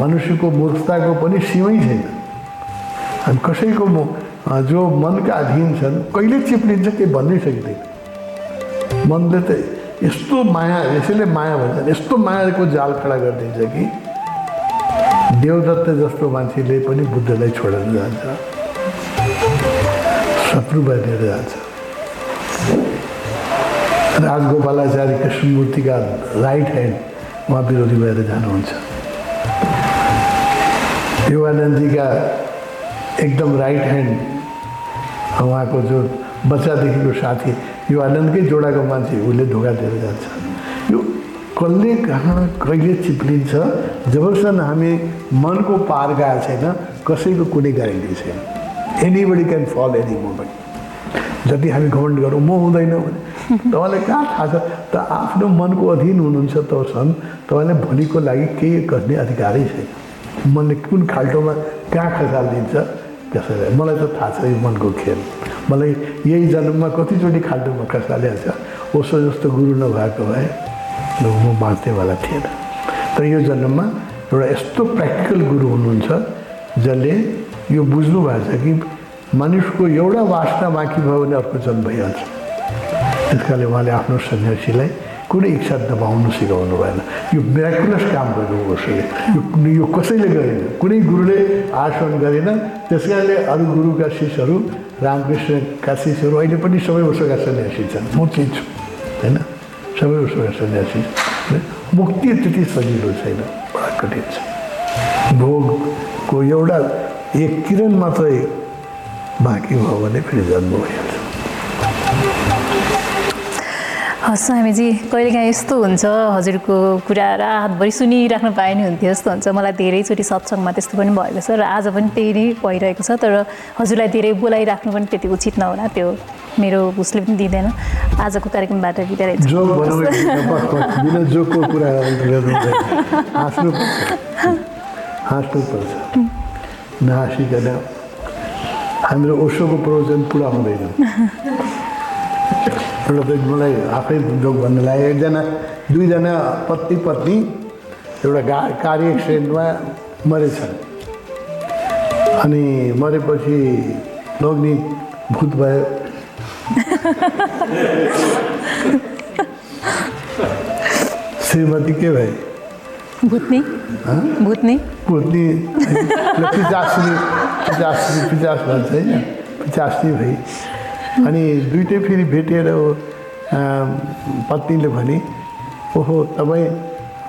मनुष्यको मूर्खताको पनि सीमै छैन। हामी कसैको जो मनका अधीन छन् कहिले चिप्लिन्छ केही भन्नै सकिँदैन। मनले त यस्तो माया यसैले माया भन्छ यस्तो मायाको जाल खडा गरिदिन्छ कि देवदत्त जस्तो मान्छेले पनि बुद्धलाई छोडेर जान्छ शत्रु बनेर जान्छ। राजगोपालाचार्य कृष्णमूर्तिका राइट ह्यान्ड उहाँ विरोधी भएर जानुहुन्छ। देवानन्दजीका एकदम राइट ह्यान्ड उहाँको जो बच्चादेखिको साथी यो आनन्दकै जोडाको मान्छे उसले धोका दिएर जान्छ। यो कसले कहाँ कहिले चिप्लिन्छ? जबसम्म हामी मनको पार गएको छैन कसैको कुनै ग्यारेन्टी छैन। Anybody can fall any moment जति हामी घमण्ड गरौँ म हुँदैन भने। तपाईँलाई कहाँ थाहा छ? त आफ्नो मनको अधीन हुनुहुन्छ तबसम्म तपाईँलाई भोलिको लागि केही गर्ने अधिकारै छैन। मनले कुन खाल्टोमा कहाँ खसालिदिन्छ त्यसैलाई मलाई त थाहा छ यो मनको खेल। मलाई यही जन्ममा कतिचोटि खाल्टोमा खसालिहाल्छ उसो जस्तो गुरु नभएको भए म बाँच्नेवाला थिएन। तर यो जन्ममा एउटा यस्तो प्र्याक्टिकल गुरु हुनुहुन्छ जसले यो बुझ्नु भएको छ कि मनुष्यको एउटा वासना बाँकी भयो भने अर्को जन्म भइहाल्छ। त्यस कारणले उहाँले आफ्नो सन्यासीलाई कुनै इच्छा दबाउनु सिकाउनु भएन। यो मिराकुलस काम गर्नु उसले। यो कसैले गरेन। कुनै गुरुले आसन गरेन। त्यस कारणले अरू गुरुका शिष्यहरू रामकृष्णका शिष्यहरू अहिले पनि सबै उसोका सन्यासी छन्। म केही छु। होइन? सबै उसोका सन्यासी। मुक्ति त्यति सजिलो छैन। बडा कठिन छ। भोगको एउटा एक किरण मात्रै बाँकी भयो भने फेरि जन्म भइहाल्छ हस् हामीजी कहिलेकाहीँ यस्तो हुन्छ? हजुरको कुरा रातभरि सुनिराख्नु पाए नि हुन्थ्यो जस्तो हुन्छ। मलाई धेरैचोटि सत्सङ्गमा त्यस्तो पनि भएको छ र आज पनि त्यही नै भइरहेको छ तर हजुरलाई धेरै बोलाइराख्नु पनि त्यति उचित नहोला त्यो मेरो उसले पनि दिँदैन। आजको कार्यक्रमबाट बिदा रहेछ। हाम्रो ओसोको प्रवचन पुरा हुँदैन। एउटा मलाई आफै जोक भन्नु लाग्यो। एकजना दुईजना पत्नी पत्नी एउटा गा कार एक्सिडेन्टमा मरेछन्। अनि मरेपछि लग्नी भूत भयो। श्रीमती के भए? भुत्नी भुत्नी भुत्नी पिचास्नी पिचास भन्छ होइन पिचास्नी भई अनि दुइटै फेरि भेटेर पत्नीले भने ओहो तपाईँ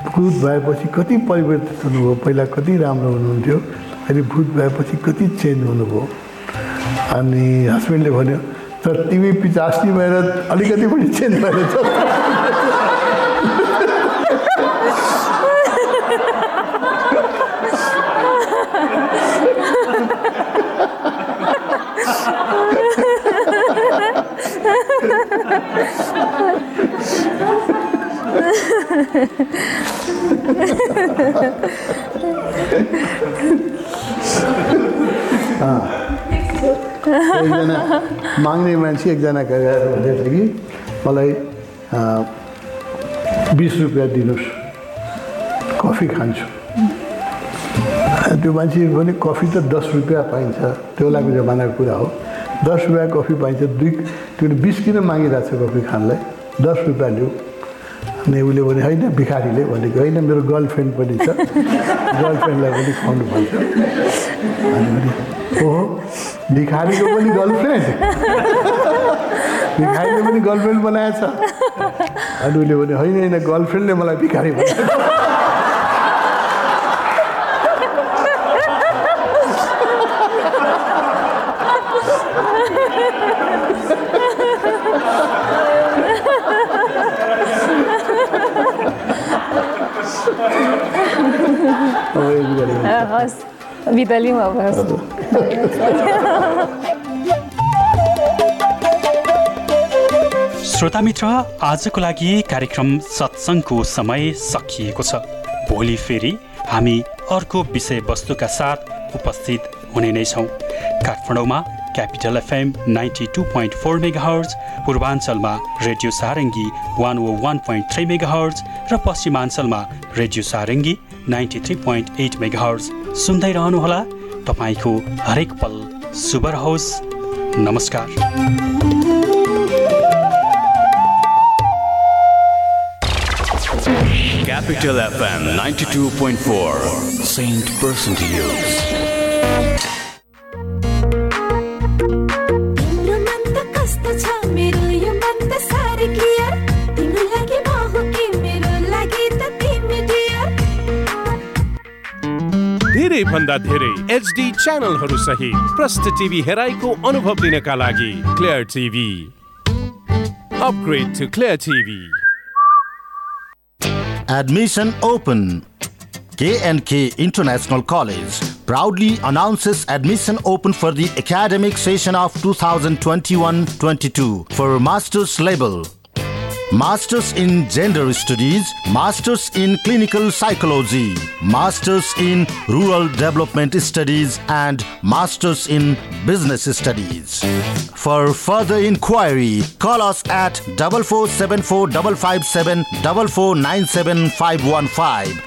भूत भएपछि कति परिवर्तित हुनुभयो पहिला कति राम्रो हुनुहुन्थ्यो अहिले भूत भएपछि कति चेन्ज हुनुभयो अनि हस्बेन्डले भन्यो तर तिमी पिचास्नी भएर अलिकति पनि चेन्ज भएर एकजना माग्ने मान्छे एकजना गएर भन्दैछ कि मलाई बिस रुपियाँ दिनुहोस्। कफी खान्छु। त्यो मान्छे भने कफी त दस रुपियाँ पाइन्छ। त्यो बेलाको जमानाको कुरा हो। दस रुपियाँ कफी पाइन्छ। दुई त्यो बिस किन मागिरहेको छ कफी खानलाई? दस रुपियाँ लिऊ अनि उसले भने होइन भिखारीले भनेको होइन मेरो गर्लफ्रेन्ड पनि छ। गर्लफ्रेन्डलाई पनि खुवाउनु भन्छ। अनि ओहो भिखारीको पनि गर्लफ्रेन्ड? भिखारीले पनि गर्लफ्रेन्ड बनाएछ? अनि उसले भने होइन होइन गर्लफ्रेन्डले मलाई भिखारी बनाएछ श्रोता मित्र आजको लागि कार्यक्रम सत्सङ्गको समय सकिएको छ। भोलि फेरि हामी अर्को विषयवस्तुका साथ उपस्थित हुने नै छौँ। काठमाडौँमा capital FM ninety two point four megahertz पूर्वाञ्चलमा radio Sarangi one O one point three megahertz र पश्चिमाञ्चलमा radio Sarangi ninety three point eight megahertz सुन्दै रहनुहोला तपाईँको हरेक पल शुभ रहोस्। नमस्कार। Capital FM 92.4, Saint Person to Use. सबैभन्दा धेरै एचडी च्यानलहरू सहित प्रष्ट टिभी हेराइको अनुभव लिनका लागि clear TV upgrade to clear TV admission open K and K international college Proudly announces admission open for the academic session of 2021 22 for master's level. Masters in Gender Studies, Masters in Clinical Psychology, Masters in Rural Development Studies, and Masters in Business Studies. For further inquiry, call us at 4474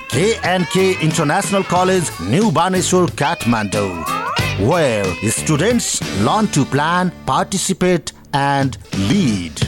K&K International College, New Baneswar, Kathmandu, where students learn to plan, participate, and lead.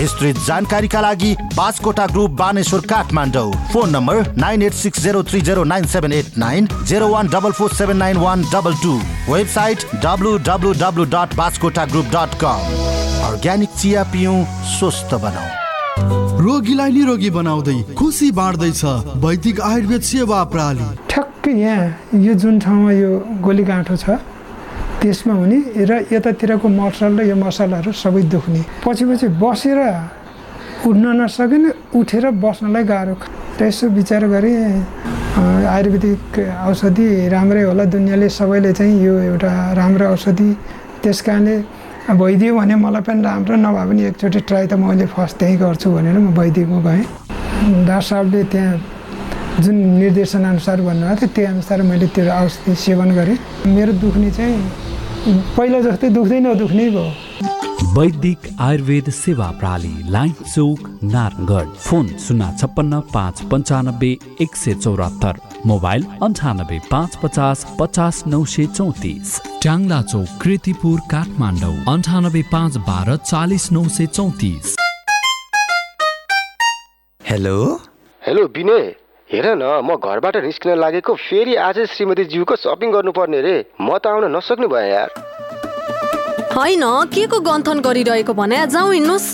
विस्तृत जानकारीका लागि Baskota group Baneshwar Kathmandu. Phone number nine eight six zero three zero nine seven eight nine zero one double four seven nine one double two. Website W W W dot Baskota group dot com organic चिया पिउँ स्वस्थ बनाऊ रोगीलाई निरोगी बनाउँदै खुसी बाँड्दैछ वैदिक आयुर्वेद सेवा प्रणाली ठ्याक्कै यहाँ यो जुन ठाउँमा यो गोलीगाँठो छ त्यसमा हुने र यतातिरको मसल र यो मसलाहरू सबै दुख्ने। पछि पछि बसेर उठ्न नसकिने उठेर बस्नलाई गाह्रो र यसो विचार गरेँ आयुर्वेदिक औषधि राम्रै होला दुनियाँले सबैले चाहिँ यो एउटा राम्रो औषधि त्यस कारणले भइदियो भने मलाई पनि राम्रो नभए पनि एकचोटि ट्राई त मैले फर्स्ट त्यहीँ गर्छु भनेर म वैदिकमा गएँ। डाक्टर साहबले त्यहाँ जुन निर्देशनअनुसार भन्नुभएको थियो त्यही अनुसार मैले त्यो औषधि सेवन गरेँ। मेरो दुख्ने चाहिँ पहिला जस्तै दुख्दैन दुख्नै भयो। वैदिक आयुर्वेद सेवा प्रणाली लाइन चौक नारायणगढ। फोन शून्य छप्पन्न पाँच पन्चानब्बे एक सय चौरात्तर। मोबाइल अन्ठानब्बे पाँच पचास पचास नौ सय चौतिस। ट्याङ्ला चौक कृतिपुर काठमाडौँ। अन्ठानब्बे पाँच बाह्र चालिस नौ सय चौतिस। हेलो हेलो विनय हेर न म घरबाट निस्किन लागेको फेरि आज श्रीमती ज्यूको सपिङ गर्नुपर्ने रे। म त आउन नसक्ने भएँ यार। होइन के को गन्थन गरिरहेको भने? जाउँ हिँड्नुहोस्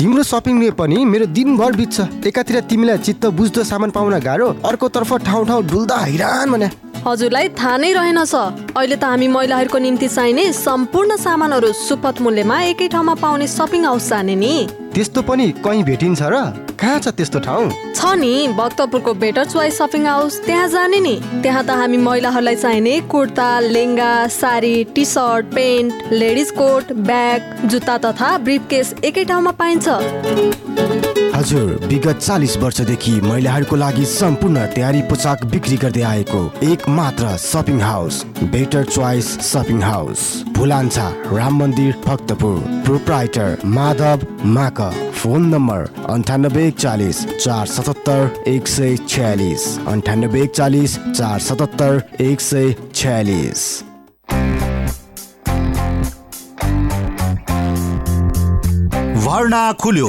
तिम्रो सपिङले पनि मेरो दिनभर बित्छ। एकातिर तिमीलाई चित्त बुझ्दो सामान पाउन गाह्रो अर्कोतर्फ ठाउँ ठाउँ डुल्दा हैरान भने। हजुरलाई थाहा नै रहेनछ अहिले त हामी महिलाहरूको निम्ति चाहिने सम्पूर्ण सामानहरू सुपथ मूल्यमा एकै ठाउँमा पाउने सपिङ हाउस जाने नि। त्यस्तो पनि कहीँ भेटिन्छ र? कहाँ छ त्यस्तो ठाउँ? छ नि भक्तपुरको बेटर चोइस सपिङ हाउस त्यहाँ जाने नि। त्यहाँ त हामी महिलाहरूलाई चाहिने kurta lehenga sari T shirt pant ladies coat bag जुत्ता तथा ब्रिफ केस एकै ठाउँमा पाइन्छ। हजुर विगत चालिस वर्षदेखि महिलाहरूको लागि सम्पूर्ण तयारी पोसाक बिक्री गर्दै आएको एक मात्र shopping house better choice shopping house. Bhulanchha Ram मन्दिर भक्तपुर। प्रोप्राइटर माधव माक। फोन नम्बर अन्ठानब्बे एकचालिस चार सतहत्तर एक सय छ्यालिस। अन्ठानब्बे एकचालिस चार सतहत्तर एक सय छ्यालिस। भर्ना खुल्यो।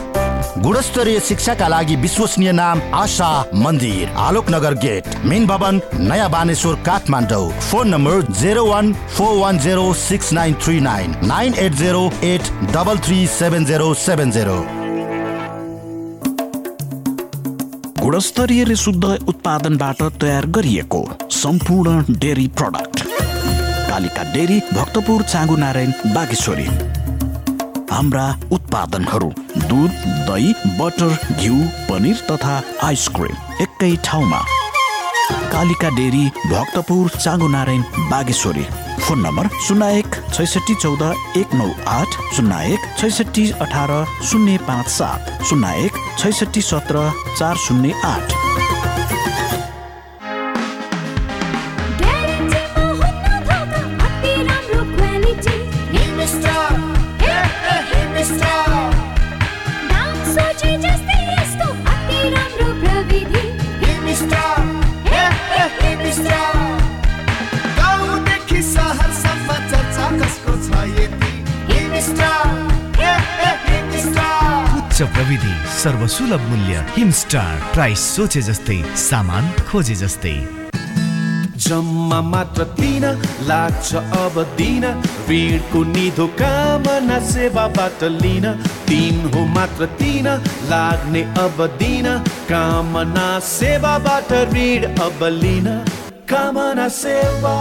गुणस्तरीय शिक्षाका लागि विश्वसनीय नाम आशा मन्दिर आलोकनगर गेट मेन भवन नयाँ Baneshwar Kathmandu phone number zero one four one zero six nine three nine nine eight zero eight double three seven zero seven zero गुणस्तरीय शुद्ध उत्पादनबाट तयार गरिएको सम्पूर्ण dairy product Kalika dairy Bhaktapur Changu Narayan Bageshwari हाम्रा उत्पादनहरू दुध दही बटर घिउ पनिर तथा आइसक्रिम एकै ठाउँमा। Kalika dairy Bhaktapur Changu Narayan Bageshwari. Phone number शून्य एक छैसठी चौध एक नौ आठ शून्य एक छैसठी अठार शून्य पाँच सात। शून्य एक छैसठी सत्र चार शून्य आठ। प्रविधि सर्वसुलभ मूल्य हिमस्टार प्राइस सोचे जस्तै सामान खोजे जस्तै. जम्मा मात्र दिन लाग्छ अब दिन ऋणको निधो कामना सेवाबाट लिन दिन हो मात्र दिन लाग्ने अब दिन कामना सेवाबाट ऋण अब लिन कामना सेवा।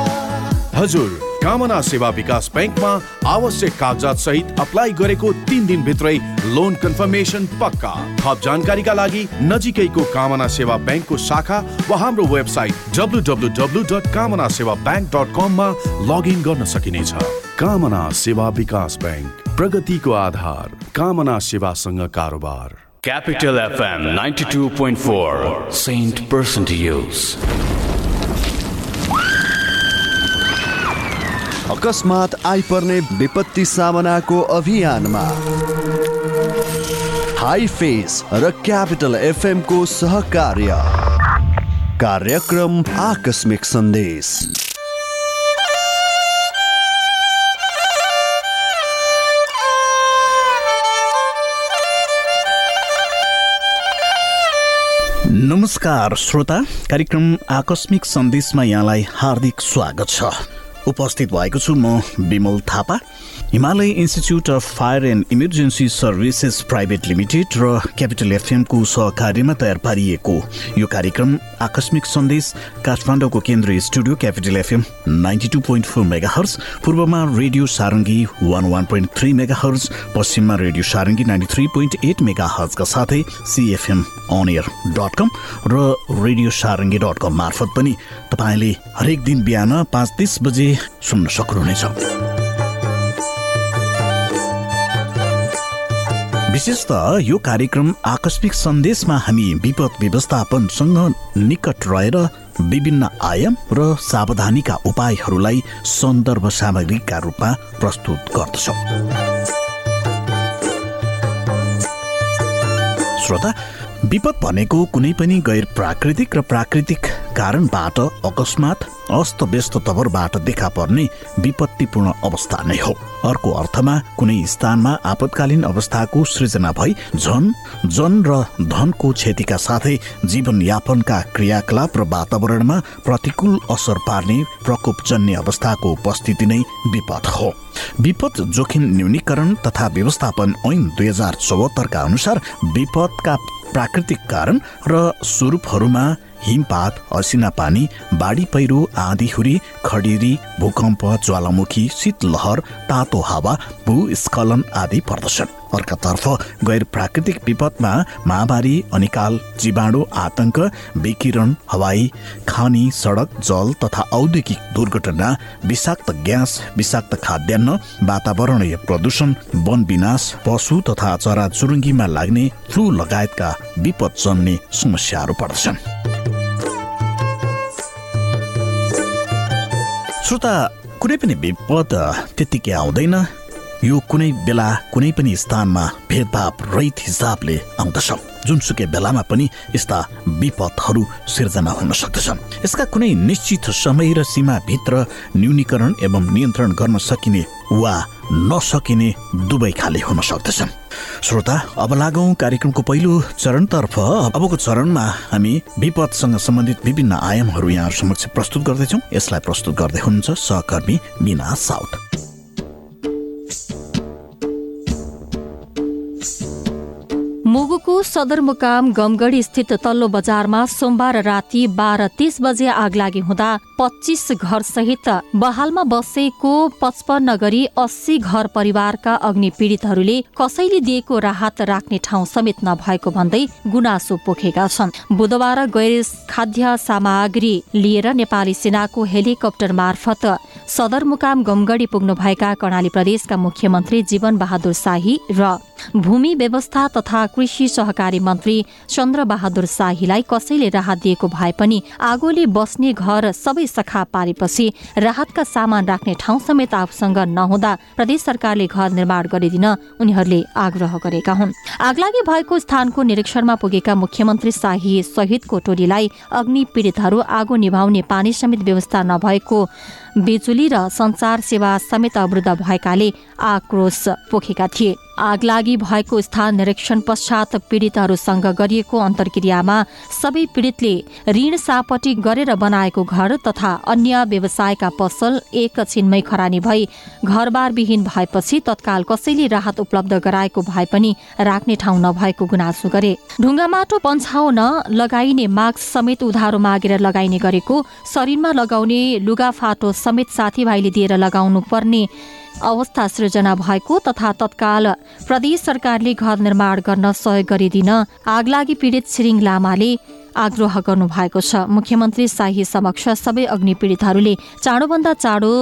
हजुर कामना सेवा विकास ब्याङ्कमा आवश्यक कागजात सहित अप्लाई गरेको तिन दिनभित्रै लोन कन्फर्मेसन पक्का। थप जानकारीका लागि नजिकैको कामना सेवा ब्याङ्कको शाखा वा हाम्रो वेबसाइट डब्लु डट कामना सेवा ब्याङ्क डट कममा लगइन गर्न सकिनेछ। कामना सेवा विकास ब्याङ्क प्रगतिको आधार कामना सेवासँग कारोबार। Capital FM 92.4 Saint Person to Use. अकस्मात आइपर्ने विपत्ति सामनाको अभियानमा। हाई फेस र क्यापिटल एफएमको सहकार्य। कार्यक्रम आकस्मिक सन्देश। नमस्कार श्रोता। कार्यक्रम आकस्मिक सन्देशमा यहाँलाई हार्दिक स्वागत छ। उपस्थित भएको छु म Bimal Thapa. Himalaya institute of fire and emergency services private limited र क्यापिटल एफएमको सहकार्यमा तयार पारिएको यो कार्यक्रम आकस्मिक सन्देश काठमाडौँको केन्द्रीय studio capital FM ninety two point four megahertz पूर्वमा radio Sarangi one one point three megahertz पश्चिममा radio Sarangi ninety three point eight mega हर्सका साथै CFM on air dot com र रेडियो सारङ्गी डट कम मार्फत पनि तपाईँले हरेक दिन बिहान पाँच तिस बजे सुन्न सक्नुहुनेछ। विशेष त यो कार्यक्रम आकस्मिक सन्देशमा हामी विपद व्यवस्थापनसँग निकट रहेर विभिन्न आयाम र सावधानीका उपायहरूलाई सन्दर्भ सामग्रीका रूपमा प्रस्तुत गर्दछौँ। श्रोता विपद भनेको कुनै पनि गैर प्राकृतिक र प्राकृतिक कारणबाट अकस्मात अस्त व्यस्त तवरबाट देखा पर्ने विपत्तिपूर्ण अवस्था नै हो। अर्को अर्थमा कुनै स्थानमा आपतकालीन अवस्थाको सृजना भई झन जन र धनको क्षतिका साथै जीवनयापनका क्रियाकलाप र वातावरणमा प्रतिकूल असर पार्ने प्रकोपजन्य अवस्थाको उपस्थिति नै विपद हो। विपद जोखिम न्यूनीकरण तथा व्यवस्थापन ऐन दुई हजार चौहत्तरका अनुसार विपदका प्राकृतिक कारण र स्वरूपहरूमा हिमपात असिना पानी बाढी पहिरो आँधीहुरी खडेरी भूकम्प ज्वालामुखी शीतलहर तातो हावा भूस्खलन आदि पर्दछन्। अर्कातर्फ गैर प्राकृतिक विपदमा महामारी अनिकाल जीवाणु आतंक विकिरण हवाई खानी सडक जल तथा औद्योगिक दुर्घटना विषाक्त ग्यास विषाक्त खाद्यान्न वातावरणीय प्रदूषण वन विनाश पशु तथा चराचुरुङ्गीमा लाग्ने फ्लू लगायतका विपद जन्ने समस्याहरू पर्दछन्। श्रोता कुनै पनि विपद त्यत्तिकै आउँदैन। यो कुनै बेला कुनै पनि स्थानमा भेदभाव रहित हिसाबले आउँदछ जुनसुकै बेलामा पनि यस्ता विपदहरू सिर्जना हुन सक्दछन्। यसका कुनै निश्चित समय र सीमाभित्र न्यूनीकरण एवं नियन्त्रण गर्न सकिने वा नसकिने दुवै खाले हुन सक्दछन्। श्रोता अब लागौँ कार्यक्रमको पहिलो चरणतर्फ। अबको चरणमा हामी विपदसँग सम्बन्धित विभिन्न आयामहरू यहाँ समक्ष प्रस्तुत गर्दैछौँ। यसलाई प्रस्तुत गर्दै हुनुहुन्छ सहकर्मी मिना साउथ मुगुको सदरमुकाम गमगढी स्थित तल्लो बजारमा सोमबार राति बाह्र तीस बजे आगलागी हुँदा पच्चिस घर सहित बहालमा बसेको पचपन्न गरी अस्सी घर परिवारका अग्नि पीडितहरूले कसैले दिएको राहत राख्ने ठाउँ समेत नभएको भन्दै गुनासो पोखेका छन्। बुधबार गैर खाद्य सामग्री लिएर नेपाली सेनाको हेलिकप्टर मार्फत सदरमुकाम गमगढी पुग्नुभएका कर्णाली प्रदेशका मुख्यमन्त्री जीवन बहादुर शाही र भूमि व्यवस्था तथा कृषि सहकारी मन्त्री चन्द्र बहादुर शाहीलाई कसैले राहत दिएको भए पनि आगोले बस्ने घर सबै सखा पारेपछि राहतका सामान राख्ने ठाउँ समेत आफूसँग नहुँदा प्रदेश सरकारले घर निर्माण गरिदिन उनीहरूले आग्रह गरेका हुन्। आगलागी भएको स्थानको निरीक्षणमा पुगेका मुख्यमन्त्री शाही सहितको टोलीलाई अग्नि पीडितहरू आगो निभाउने पानी समेत व्यवस्था नभएको बिजुली र संचार सेवा समेत अवरुद्ध भएकाले आक्रोश पोखेका थिए। आगलागी भएको स्थान निरीक्षण पश्चात पीडितहरूसँग गरिएको अन्तर्क्रियामा सबै पीडितले ऋण सापटी गरेर बनाएको घर तथा अन्य व्यवसायका पसल एकछिनमै खरानी भई घरबारविहीन भएपछि तत्काल कसैले राहत उपलब्ध गराएको भए पनि राख्ने ठाउँ नभएको गुनासो गरे। ढुङ्गा माटो पन्छाउन लगाइने मास्क समेत उधारो मागेर लगाइने गरेको शरीरमा लगाउने लुगाफाटो समेत साथीभाइले दिएर लगाउनु पर्ने अवस्था सृजना भएको तथा तत्काल प्रदेश सरकारले घर निर्माण गर्न सहयोग गरिदिन आगलागी पीडित छिरिङ लामाले आग्रह गर्नु भएको छ। मुख्यमन्त्री शाही समक्ष सबै अग्नि पीडितहरूले चाँडोभन्दा चाँडो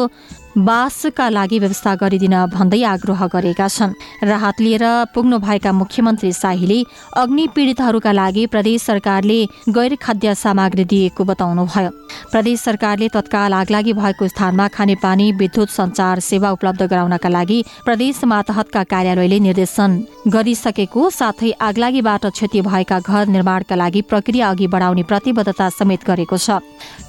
बासका लागि व्यवस्था गरिदिन भन्दै आग्रह गरेका छन्। राहत लिएर पुग्नु भएका मुख्यमन्त्री शाहीले अग्नि पीडितहरूका लागि प्रदेश सरकारले गैर खाद्य सामग्री दिएको बताउनुभयो। प्रदेश सरकारले तत्काल आगलागी भएको स्थानमा खानेपानी विद्युत संचार सेवा उपलब्ध गराउनका लागि प्रदेश मातहतका कार्यालयले निर्देशन गरिसकेको साथै आगलागीबाट क्षति भएका घर निर्माणका लागि प्रक्रिया अघि बढाउने प्रतिबद्धता समेत गरेको छ।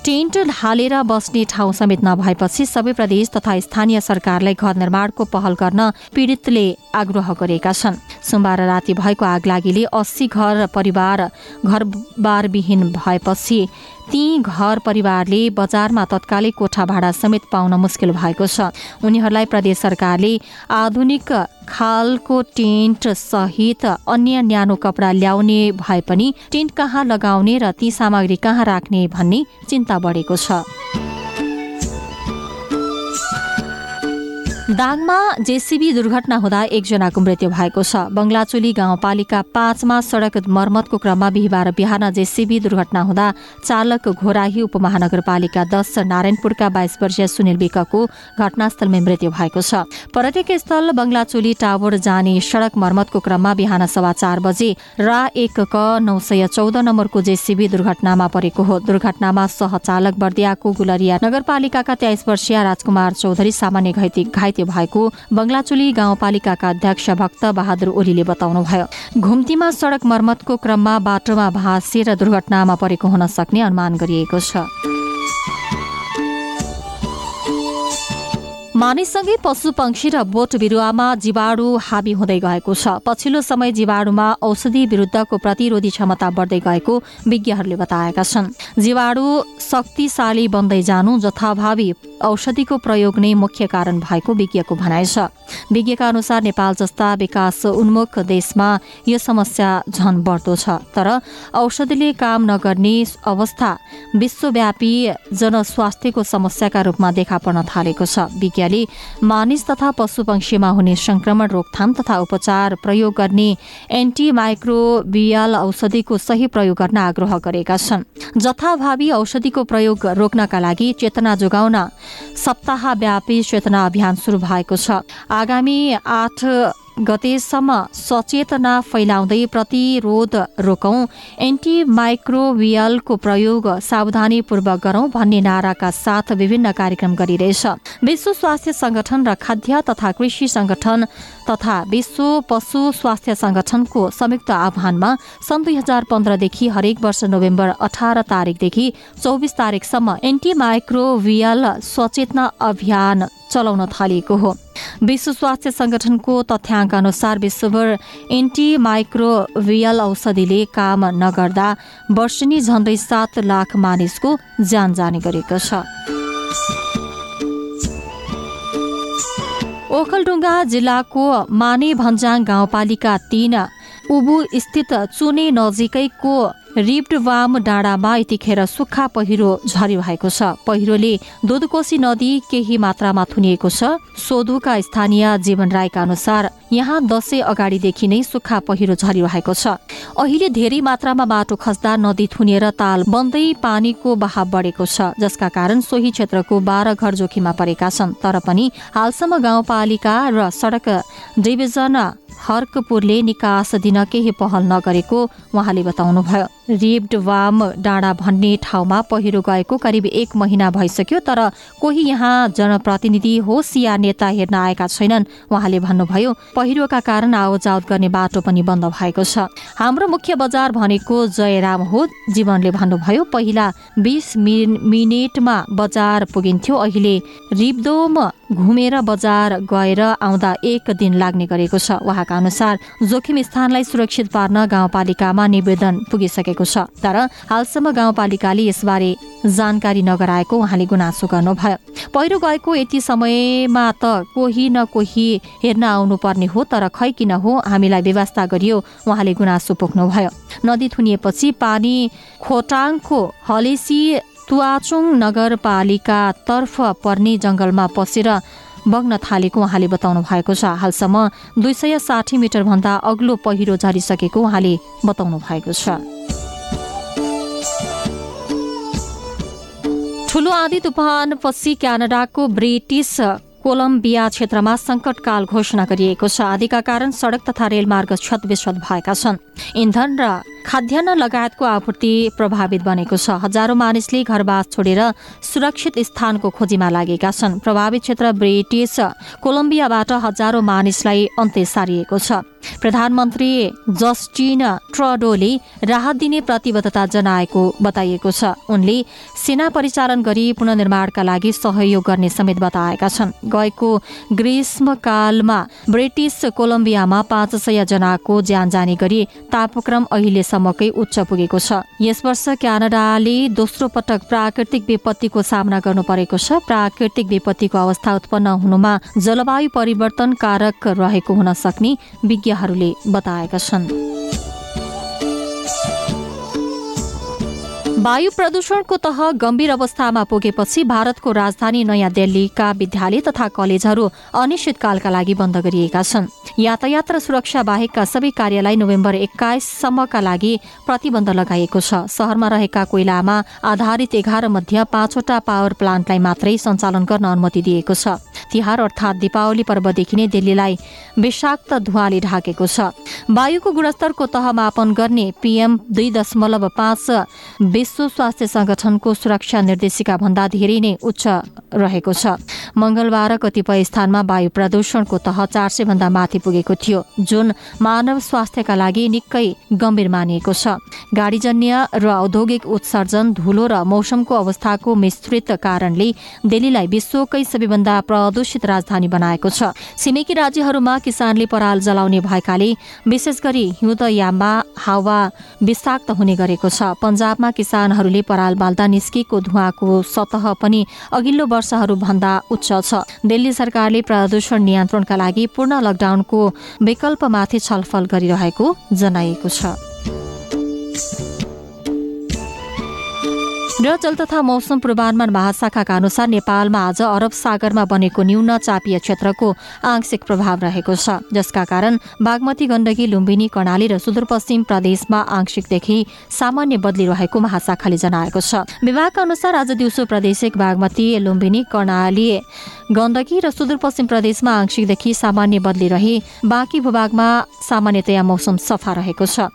टेन्ट हालेर बस्ने ठाउँ समेत नभएपछि सबै प्रदेश तथा स्थानीय सरकारलाई घर निर्माणको पहल गर्न पीडितले आग्रह गरेका छन्। सोमबार राति भएको आगलागीले अस्सी घर परिवार घरबारविहीन भएपछि ती घर परिवारले बजारमा तत्कालै कोठा भाडा समेत पाउन मुस्किल भएको छ। उनीहरूलाई प्रदेश सरकारले आधुनिक खालको टेन्ट सहित अन्य न्यानो कपडा ल्याउने भए पनि टेन्ट कहाँ लगाउने र ती सामग्री कहाँ राख्ने भन्ने चिन्ता बढेको छ। दाङमा जेसिबी दुर्घटना हुँदा एकजनाको मृत्यु भएको छ। बङ्गलाचोली गाउँपालिका पाँचमा सड़क मर्मतको क्रममा बिहिबार बिहान जेसिबी दुर्घटना हुँदा चालक घोराही उपमहानगरपालिका दश नारायणपुरका बाइस वर्षीय सुनिल विकको घटनास्थलमै मृत्यु भएको छ। पर्यटक स्थल बङ्गलाचोली टावर जाने सड़क मर्मतको क्रममा बिहान सवा चार बजे रा एक क नौ सय चौध नम्बरको जेसिबी दुर्घटनामा परेको हो। दुर्घटनामा सहचालक बर्दियाको गुलरिया नगरपालिकाका तेइस वर्षीय राजकुमार चौधरी सामान्य घाइते घाइते भएको बङ्गलाचोली गाउँपालिकाका अध्यक्ष भक्त बहादुर ओलीले बताउनुभयो। घुम्तीमा सड़क मर्मतको क्रममा बाटोमा भाँसिएर दुर्घटनामा परेको हुन सक्ने अनुमान गरिएको छ। मानिससँगै पशु पंक्षी र बोट बिरुवामा जीवाणु हाबी हुँदै गएको छ। पछिल्लो समय जीवाणुमा औषधि विरुद्धको प्रतिरोधी क्षमता बढ्दै गएको विज्ञहरूले बताएका छन्। जीवाणु शक्तिशाली बन्दै जानु जथाभावी औषधिको प्रयोग नै मुख्य कारण भएको विज्ञको भनाइ छ। विज्ञका अनुसार नेपाल जस्ता विकास उन्मुख देशमा यो समस्या झन बढ्दो छ। तर औषधिले काम नगर्ने अवस्था विश्वव्यापी जनस्वास्थ्यको समस्याका रूपमा देखा पर्न थालेको छ। विज्ञले मानिस तथा पशु पंक्षीमा हुने संक्रमण रोकथाम तथा उपचार प्रयोग गर्ने एन्टिमाइक्रोबियल औषधिको सही प्रयोग गर्न आग्रह गरेका छन्। जथाभावी औषधिको प्रयोग रोक्नका लागि चेतना जोगाउन सप्ताहव्यापी चेतना अभियान सुरु भएको छ। आगामी आठ गतेसम्म सचेतना फैलाउँदै प्रतिरोध रोकौं। एन्टिमाइक्रोबियलको प्रयोग सावधानीपूर्वक गरौं भन्ने नाराका साथ विभिन्न कार्यक्रम गरिरहेछ। विश्व स्वास्थ्य संगठन र खाद्य तथा कृषि संगठन तथा विश्व पशु स्वास्थ्य संगठनको संयुक्त आह्वानमा सन् दुई हजार पन्ध्रदेखि हरेक वर्ष नोभेम्बर अठार तारिकदेखि चौबिस तारिकसम्म एन्टिमाइक्रोबियल सचेतना अभियान चलाउन थालिएको हो। विश्व स्वास्थ्य संगठनको तथ्याङ्क अनुसार विश्वभर एन्टिमाइक्रोबियल औषधिले काम नगर्दा वर्षनी झन्डै सात लाख मानिसको ज्यान जाने गरेको छ। ओखलडुङ्गा जिल्लाको माने भन्जाङ गाउँपालिका तीन उबु स्थित चुने नजिकैको रिप्ड वाम डाँडामा यतिखेर सुक्खा पहिरो झरिरहेको छ। पहिरोले दुधकोशी नदी केही मात्रामा थुनिएको छ। सोधुका स्थानीय जीवन राईका अनुसार यहाँ दशैं अगाडिदेखि नै सुक्खा पहिरो झरिरहेको छ। अहिले धेरै मात्रामा बाटो खस्दा नदी थुनिएर ताल बन्दै पानीको बहाव बढेको छ जसका कारण सोही क्षेत्रको बाह्र घर जोखिममा परेका छन्। तर पनि हालसम्म गाउँपालिका र सडक डिभिजन हर्कपुरले निकास दिन केही पहल नगरेको उहाँले बताउनुभयो। रिप्ड वाम डाँडा भन्ने ठाउँमा पहिरो गएको करिब एक महिना भइसक्यो तर कोही यहाँ जनप्रतिनिधि होस् या नेता हेर्न आएका छैनन् उहाँले भन्नुभयो पहिरोका कारण आवजावत गर्ने बाटो पनि बन्द भएको छ। हाम्रो मुख्य बजार भनेको जयराम हो जीवनले भन्नुभयो पहिला बिस मिनटमा बजार पुगिन्थ्यो अहिले रिब्दोम घुमेर बजार गएर आउँदा एक दिन लाग्ने गरेको छ। उहाँका अनुसार जोखिम स्थानलाई सुरक्षित पार्न गाउँपालिकामा निवेदन पुगिसकेको छ। तर हालसम्म गाउँपालिकाले यसबारे जानकारी नगराएको उहाँले गुनासो गर्नुभयो। पहिरो गएको यति समयमा त कोही न कोही हेर्न आउनुपर्ने हो तर खै किन हो हामीलाई व्यवस्था गरियो उहाँले गुनासो पोख्नुभयो। नदी थुनिएपछि पानी खोटाङको हलेसी तुवाचुङ नगरपालिकातर्फ पर्ने जंगलमा पसेर बग्न थालेको उहाँले बताउनु भएको छ। हालसम्म दुई सय साठी मिटरभन्दा अग्लो पहिरो झरिसकेको उहाँले बताउनु भएको छ। ठूलो आँधी तुफानपछि क्यानाडाको ब्रिटिस कोलम्बिया क्षेत्रमा संकटकाल घोषणा गरिएको छ। आदिका कारण सड़क तथा रेलमार्ग क्षतविक्षत भएका छन्। इन्धन र खाद्यान्न लगायतको आपूर्ति प्रभावित बनेको छ। हजारौं मानिसले घरबास छोडेर सुरक्षित स्थानको खोजीमा लागेका छन्। प्रभावित क्षेत्र ब्रिटिस कोलम्बियाबाट हजारौं मानिसलाई अन्त्य सारिएको छ। प्रधानमन्त्री जस्टिन ट्रडोले राहत दिने प्रतिबद्धता जनाएको बताइएको छ। उनले सेना परिचालन गरी पुननिर्माणका लागि सहयोग गर्ने समेत बताएका छन्। गएको ग्रीष्मकालमा ब्रिटिस कोलम्बियामा पाँच सय जनाको ज्यान जाने गरी तापक्रम अहिलेसम्मकै उच्च पुगेको छ। यस वर्ष क्यानाडाले दोस्रो पटक प्राकृतिक विपत्तिको सामना गर्नु परेको छ। प्राकृतिक विपत्तिको अवस्था उत्पन्न हुनुमा जलवायु परिवर्तन कारक रहेको हुन सक्ने विज्ञहरूले बताएका छन्। वायु प्रदूषणको तह गम्भीर अवस्थामा पुगेपछि भारतको राजधानी नयाँ दिल्लीका विद्यालय तथा कलेजहरू अनिश्चितकालका लागि बन्द गरिएका छन्। यातायात र सुरक्षा बाहेकका सबै कार्यलाई नोभेम्बर एक्काइससम्मका लागि प्रतिबन्ध लगाइएको छ। शहरमा रहेका कोइलामा आधारित एघार मध्ये पाँचवटा पावर प्लान्टलाई मात्रै सञ्चालन गर्न अनुमति दिएको छ। तिहार अर्थात दीपावली पर्वदेखि नै दिल्लीलाई विषाक्त धुवाले ढाकेको छ। वायुको गुणस्तरको तह मापन गर्ने पीएम दुई दशमलव पाँच विश्व स्वास्थ्य संगठनको सुरक्षा निर्देशिका भन्दा धेरै नै उच्च रहेको छ। मंगलबार कतिपय स्थानमा वायु प्रदूषणको तह चार सय भन्दा माथि पुगेको थियो जुन मानव स्वास्थ्यका लागि निकै गम्भीर मानिएको छ। गाडीजन्य र औद्योगिक उत्सर्जन धुलो र मौसमको अवस्थाको मिश्रित कारणले दिल्लीलाई विश्वकै सबैभन्दा प्रदूषित राजधानी बनाएको छ। छिमेकी राज्यहरूमा किसानले पराल जलाउने भएकाले विशेष गरी हिउँदयाममा हावा विषाक्त हुने गरेको छ। पञ्जाबमा किसानहरूले पराल बाल्दा निस्किएको धुवाको सतह पनि अघिल्लो वर्षहरू भन्दा उच्च छ। दिल्ली सरकारले प्रदूषण नियन्त्रणका लागि पूर्ण लकडाउनको विकल्पमाथि छलफल गरिरहेको जनाइएको छ। र जल तथा मौसम पूर्वानुमान महाशाखाका अनुसार नेपालमा आज अरब सागरमा बनेको न्यून चापीय क्षेत्रको आंशिक प्रभाव रहेको छ। जसका कारण बागमती गण्डकी लुम्बिनी कर्णाली र सुदूरपश्चिम प्रदेशमा आंशिकदेखि सामान्य बदली रहेको महाशाखाले जनाएको छ। विभागका अनुसार आज दिउँसो प्रदेश बागमती लुम्बिनी कर्णाली गण्डकी र सुदूरपश्चिम प्रदेशमा आंशिकदेखि सामान्य बदली रही बाँकी भूभागमा सामान्यतया मौसम सफा रहेको छ।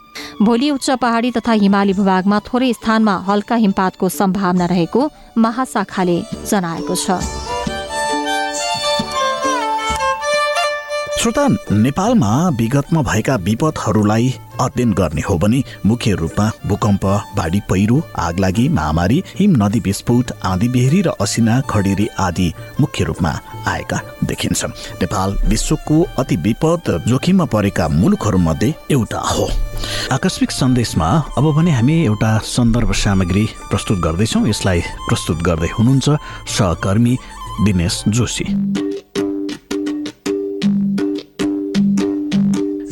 भोलि उच्च पहाडी तथा हिमाली भूभागमा थोरै स्थानमा हल्का हिमपातको सम्भावना रहेको महाशाखाले जनाएको छ। श्रोता नेपालमा विगतमा भएका विपदहरूलाई अध्ययन गर्ने हो भने मुख्य रूपमा भूकम्प बाढी पहिरो आगलागी महामारी हिम नदी विस्फोट आँधी बेहरी र असिना खडेरी आदि मुख्य रूपमा आएका देखिन्छ नेपाल विश्वको अति विपद जोखिममा परेका मुलुकहरूमध्ये एउटा हो। आकस्मिक सन्देशमा अब भने हामी एउटा सन्दर्भ सामग्री प्रस्तुत गर्दैछौँ। यसलाई प्रस्तुत गर्दै हुनुहुन्छ सहकर्मी दिनेश जोशी।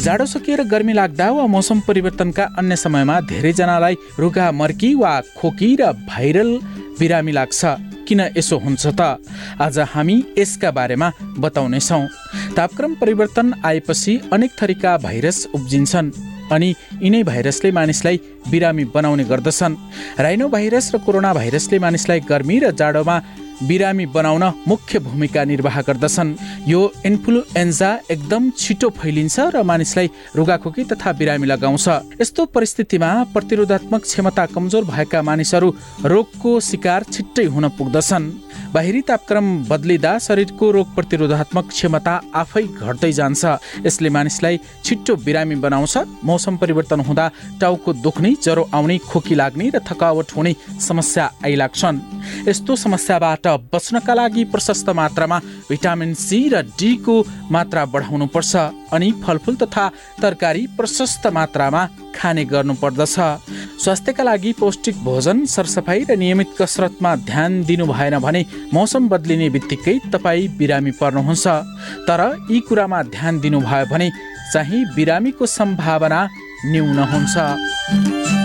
जाडो सकिएर गर्मी लाग्दा वा मौसम परिवर्तनका अन्य समयमा धेरैजनालाई रुगा मर्की वा खोकी र भाइरल बिरामी लाग्छ। किन यसो हुन्छ त? आज हामी यसका बारेमा बताउनेछौँ। तापक्रम परिवर्तन आएपछि अनेक थरीका भाइरस उब्जिन्छन् अनि यिनै भाइरसले मानिसलाई बिरामी बनाउने गर्दछन्। राइनो भाइरस र कोरोना भाइरसले मानिसलाई गर्मी र जाडोमा बिरामी बनाउन मुख्य भूमिका निर्वाह गर्दछन्। यो इन्फ्लुएन्जा एकदम छिटो फैलिन्छ र मानिसलाई रुगाखोकी तथा बिरामी लगाउँछ। यस्तो परिस्थितिमा प्रतिरोधात्मक क्षमता कमजोर भएका मानिसहरू रोगको शिकार छिट्टै हुन पुग्दछन्। बाहिरी तापक्रम बदलिँदा शरीरको रोग प्रतिरोधात्मक क्षमता आफै घट्दै जान्छ। यसले मानिसलाई छिट्टो बिरामी बनाउँछ। मौसम परिवर्तन हुँदा टाउको दुख्ने ज्वरो आउने खोकी लाग्ने र थकावट हुने समस्या आइलाग्छन्। यस्तो समस्याबाट बच्नका लागि प्रशस्त मात्रामा भिटामिन सी र डीको मात्रा बढाउनुपर्छ अनि फलफुल तथा तरकारी प्रशस्त मात्रामा खाने गर्नुपर्दछ। स्वास्थ्यका लागि पौष्टिक भोजन सरसफाइ र नियमित कसरतमा ध्यान दिनु भएन भने मौसम बदलिने बित्तिकै तपाईँ बिरामी पर्नुहुन्छ। तर यी कुरामा ध्यान दिनुभयो भने चाहिँ बिरामीको सम्भावना न्यून हुन्छ।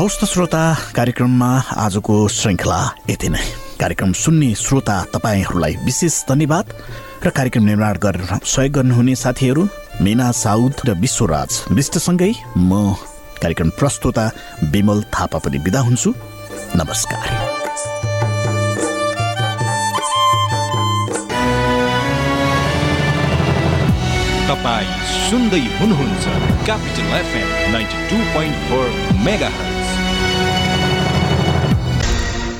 हौस् त श्रोता कार्यक्रममा आजको श्रृङ्खला यति नै। कार्यक्रम सुन्ने श्रोता तपाईँहरूलाई विशेष धन्यवाद र कार्यक्रम निर्माण गरेर सहयोग गर्नुहुने साथीहरू मिना साउद र विश्वराज विष्टसँगै म कार्यक्रम प्रस्तुता विमल थापा पनि बिदा हुन्छु। नमस्कार। तपाईँ सुन्दै हुनुहुन्छ capital FM ninety two point four mega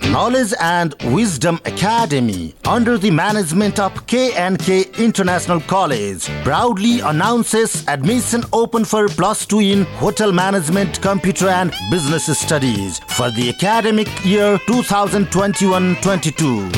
Knowledge and Wisdom Academy, under the management of K&K International College, proudly announces admission open for plus 2 in Hotel Management, Computer and Business Studies for the academic year 2021-22.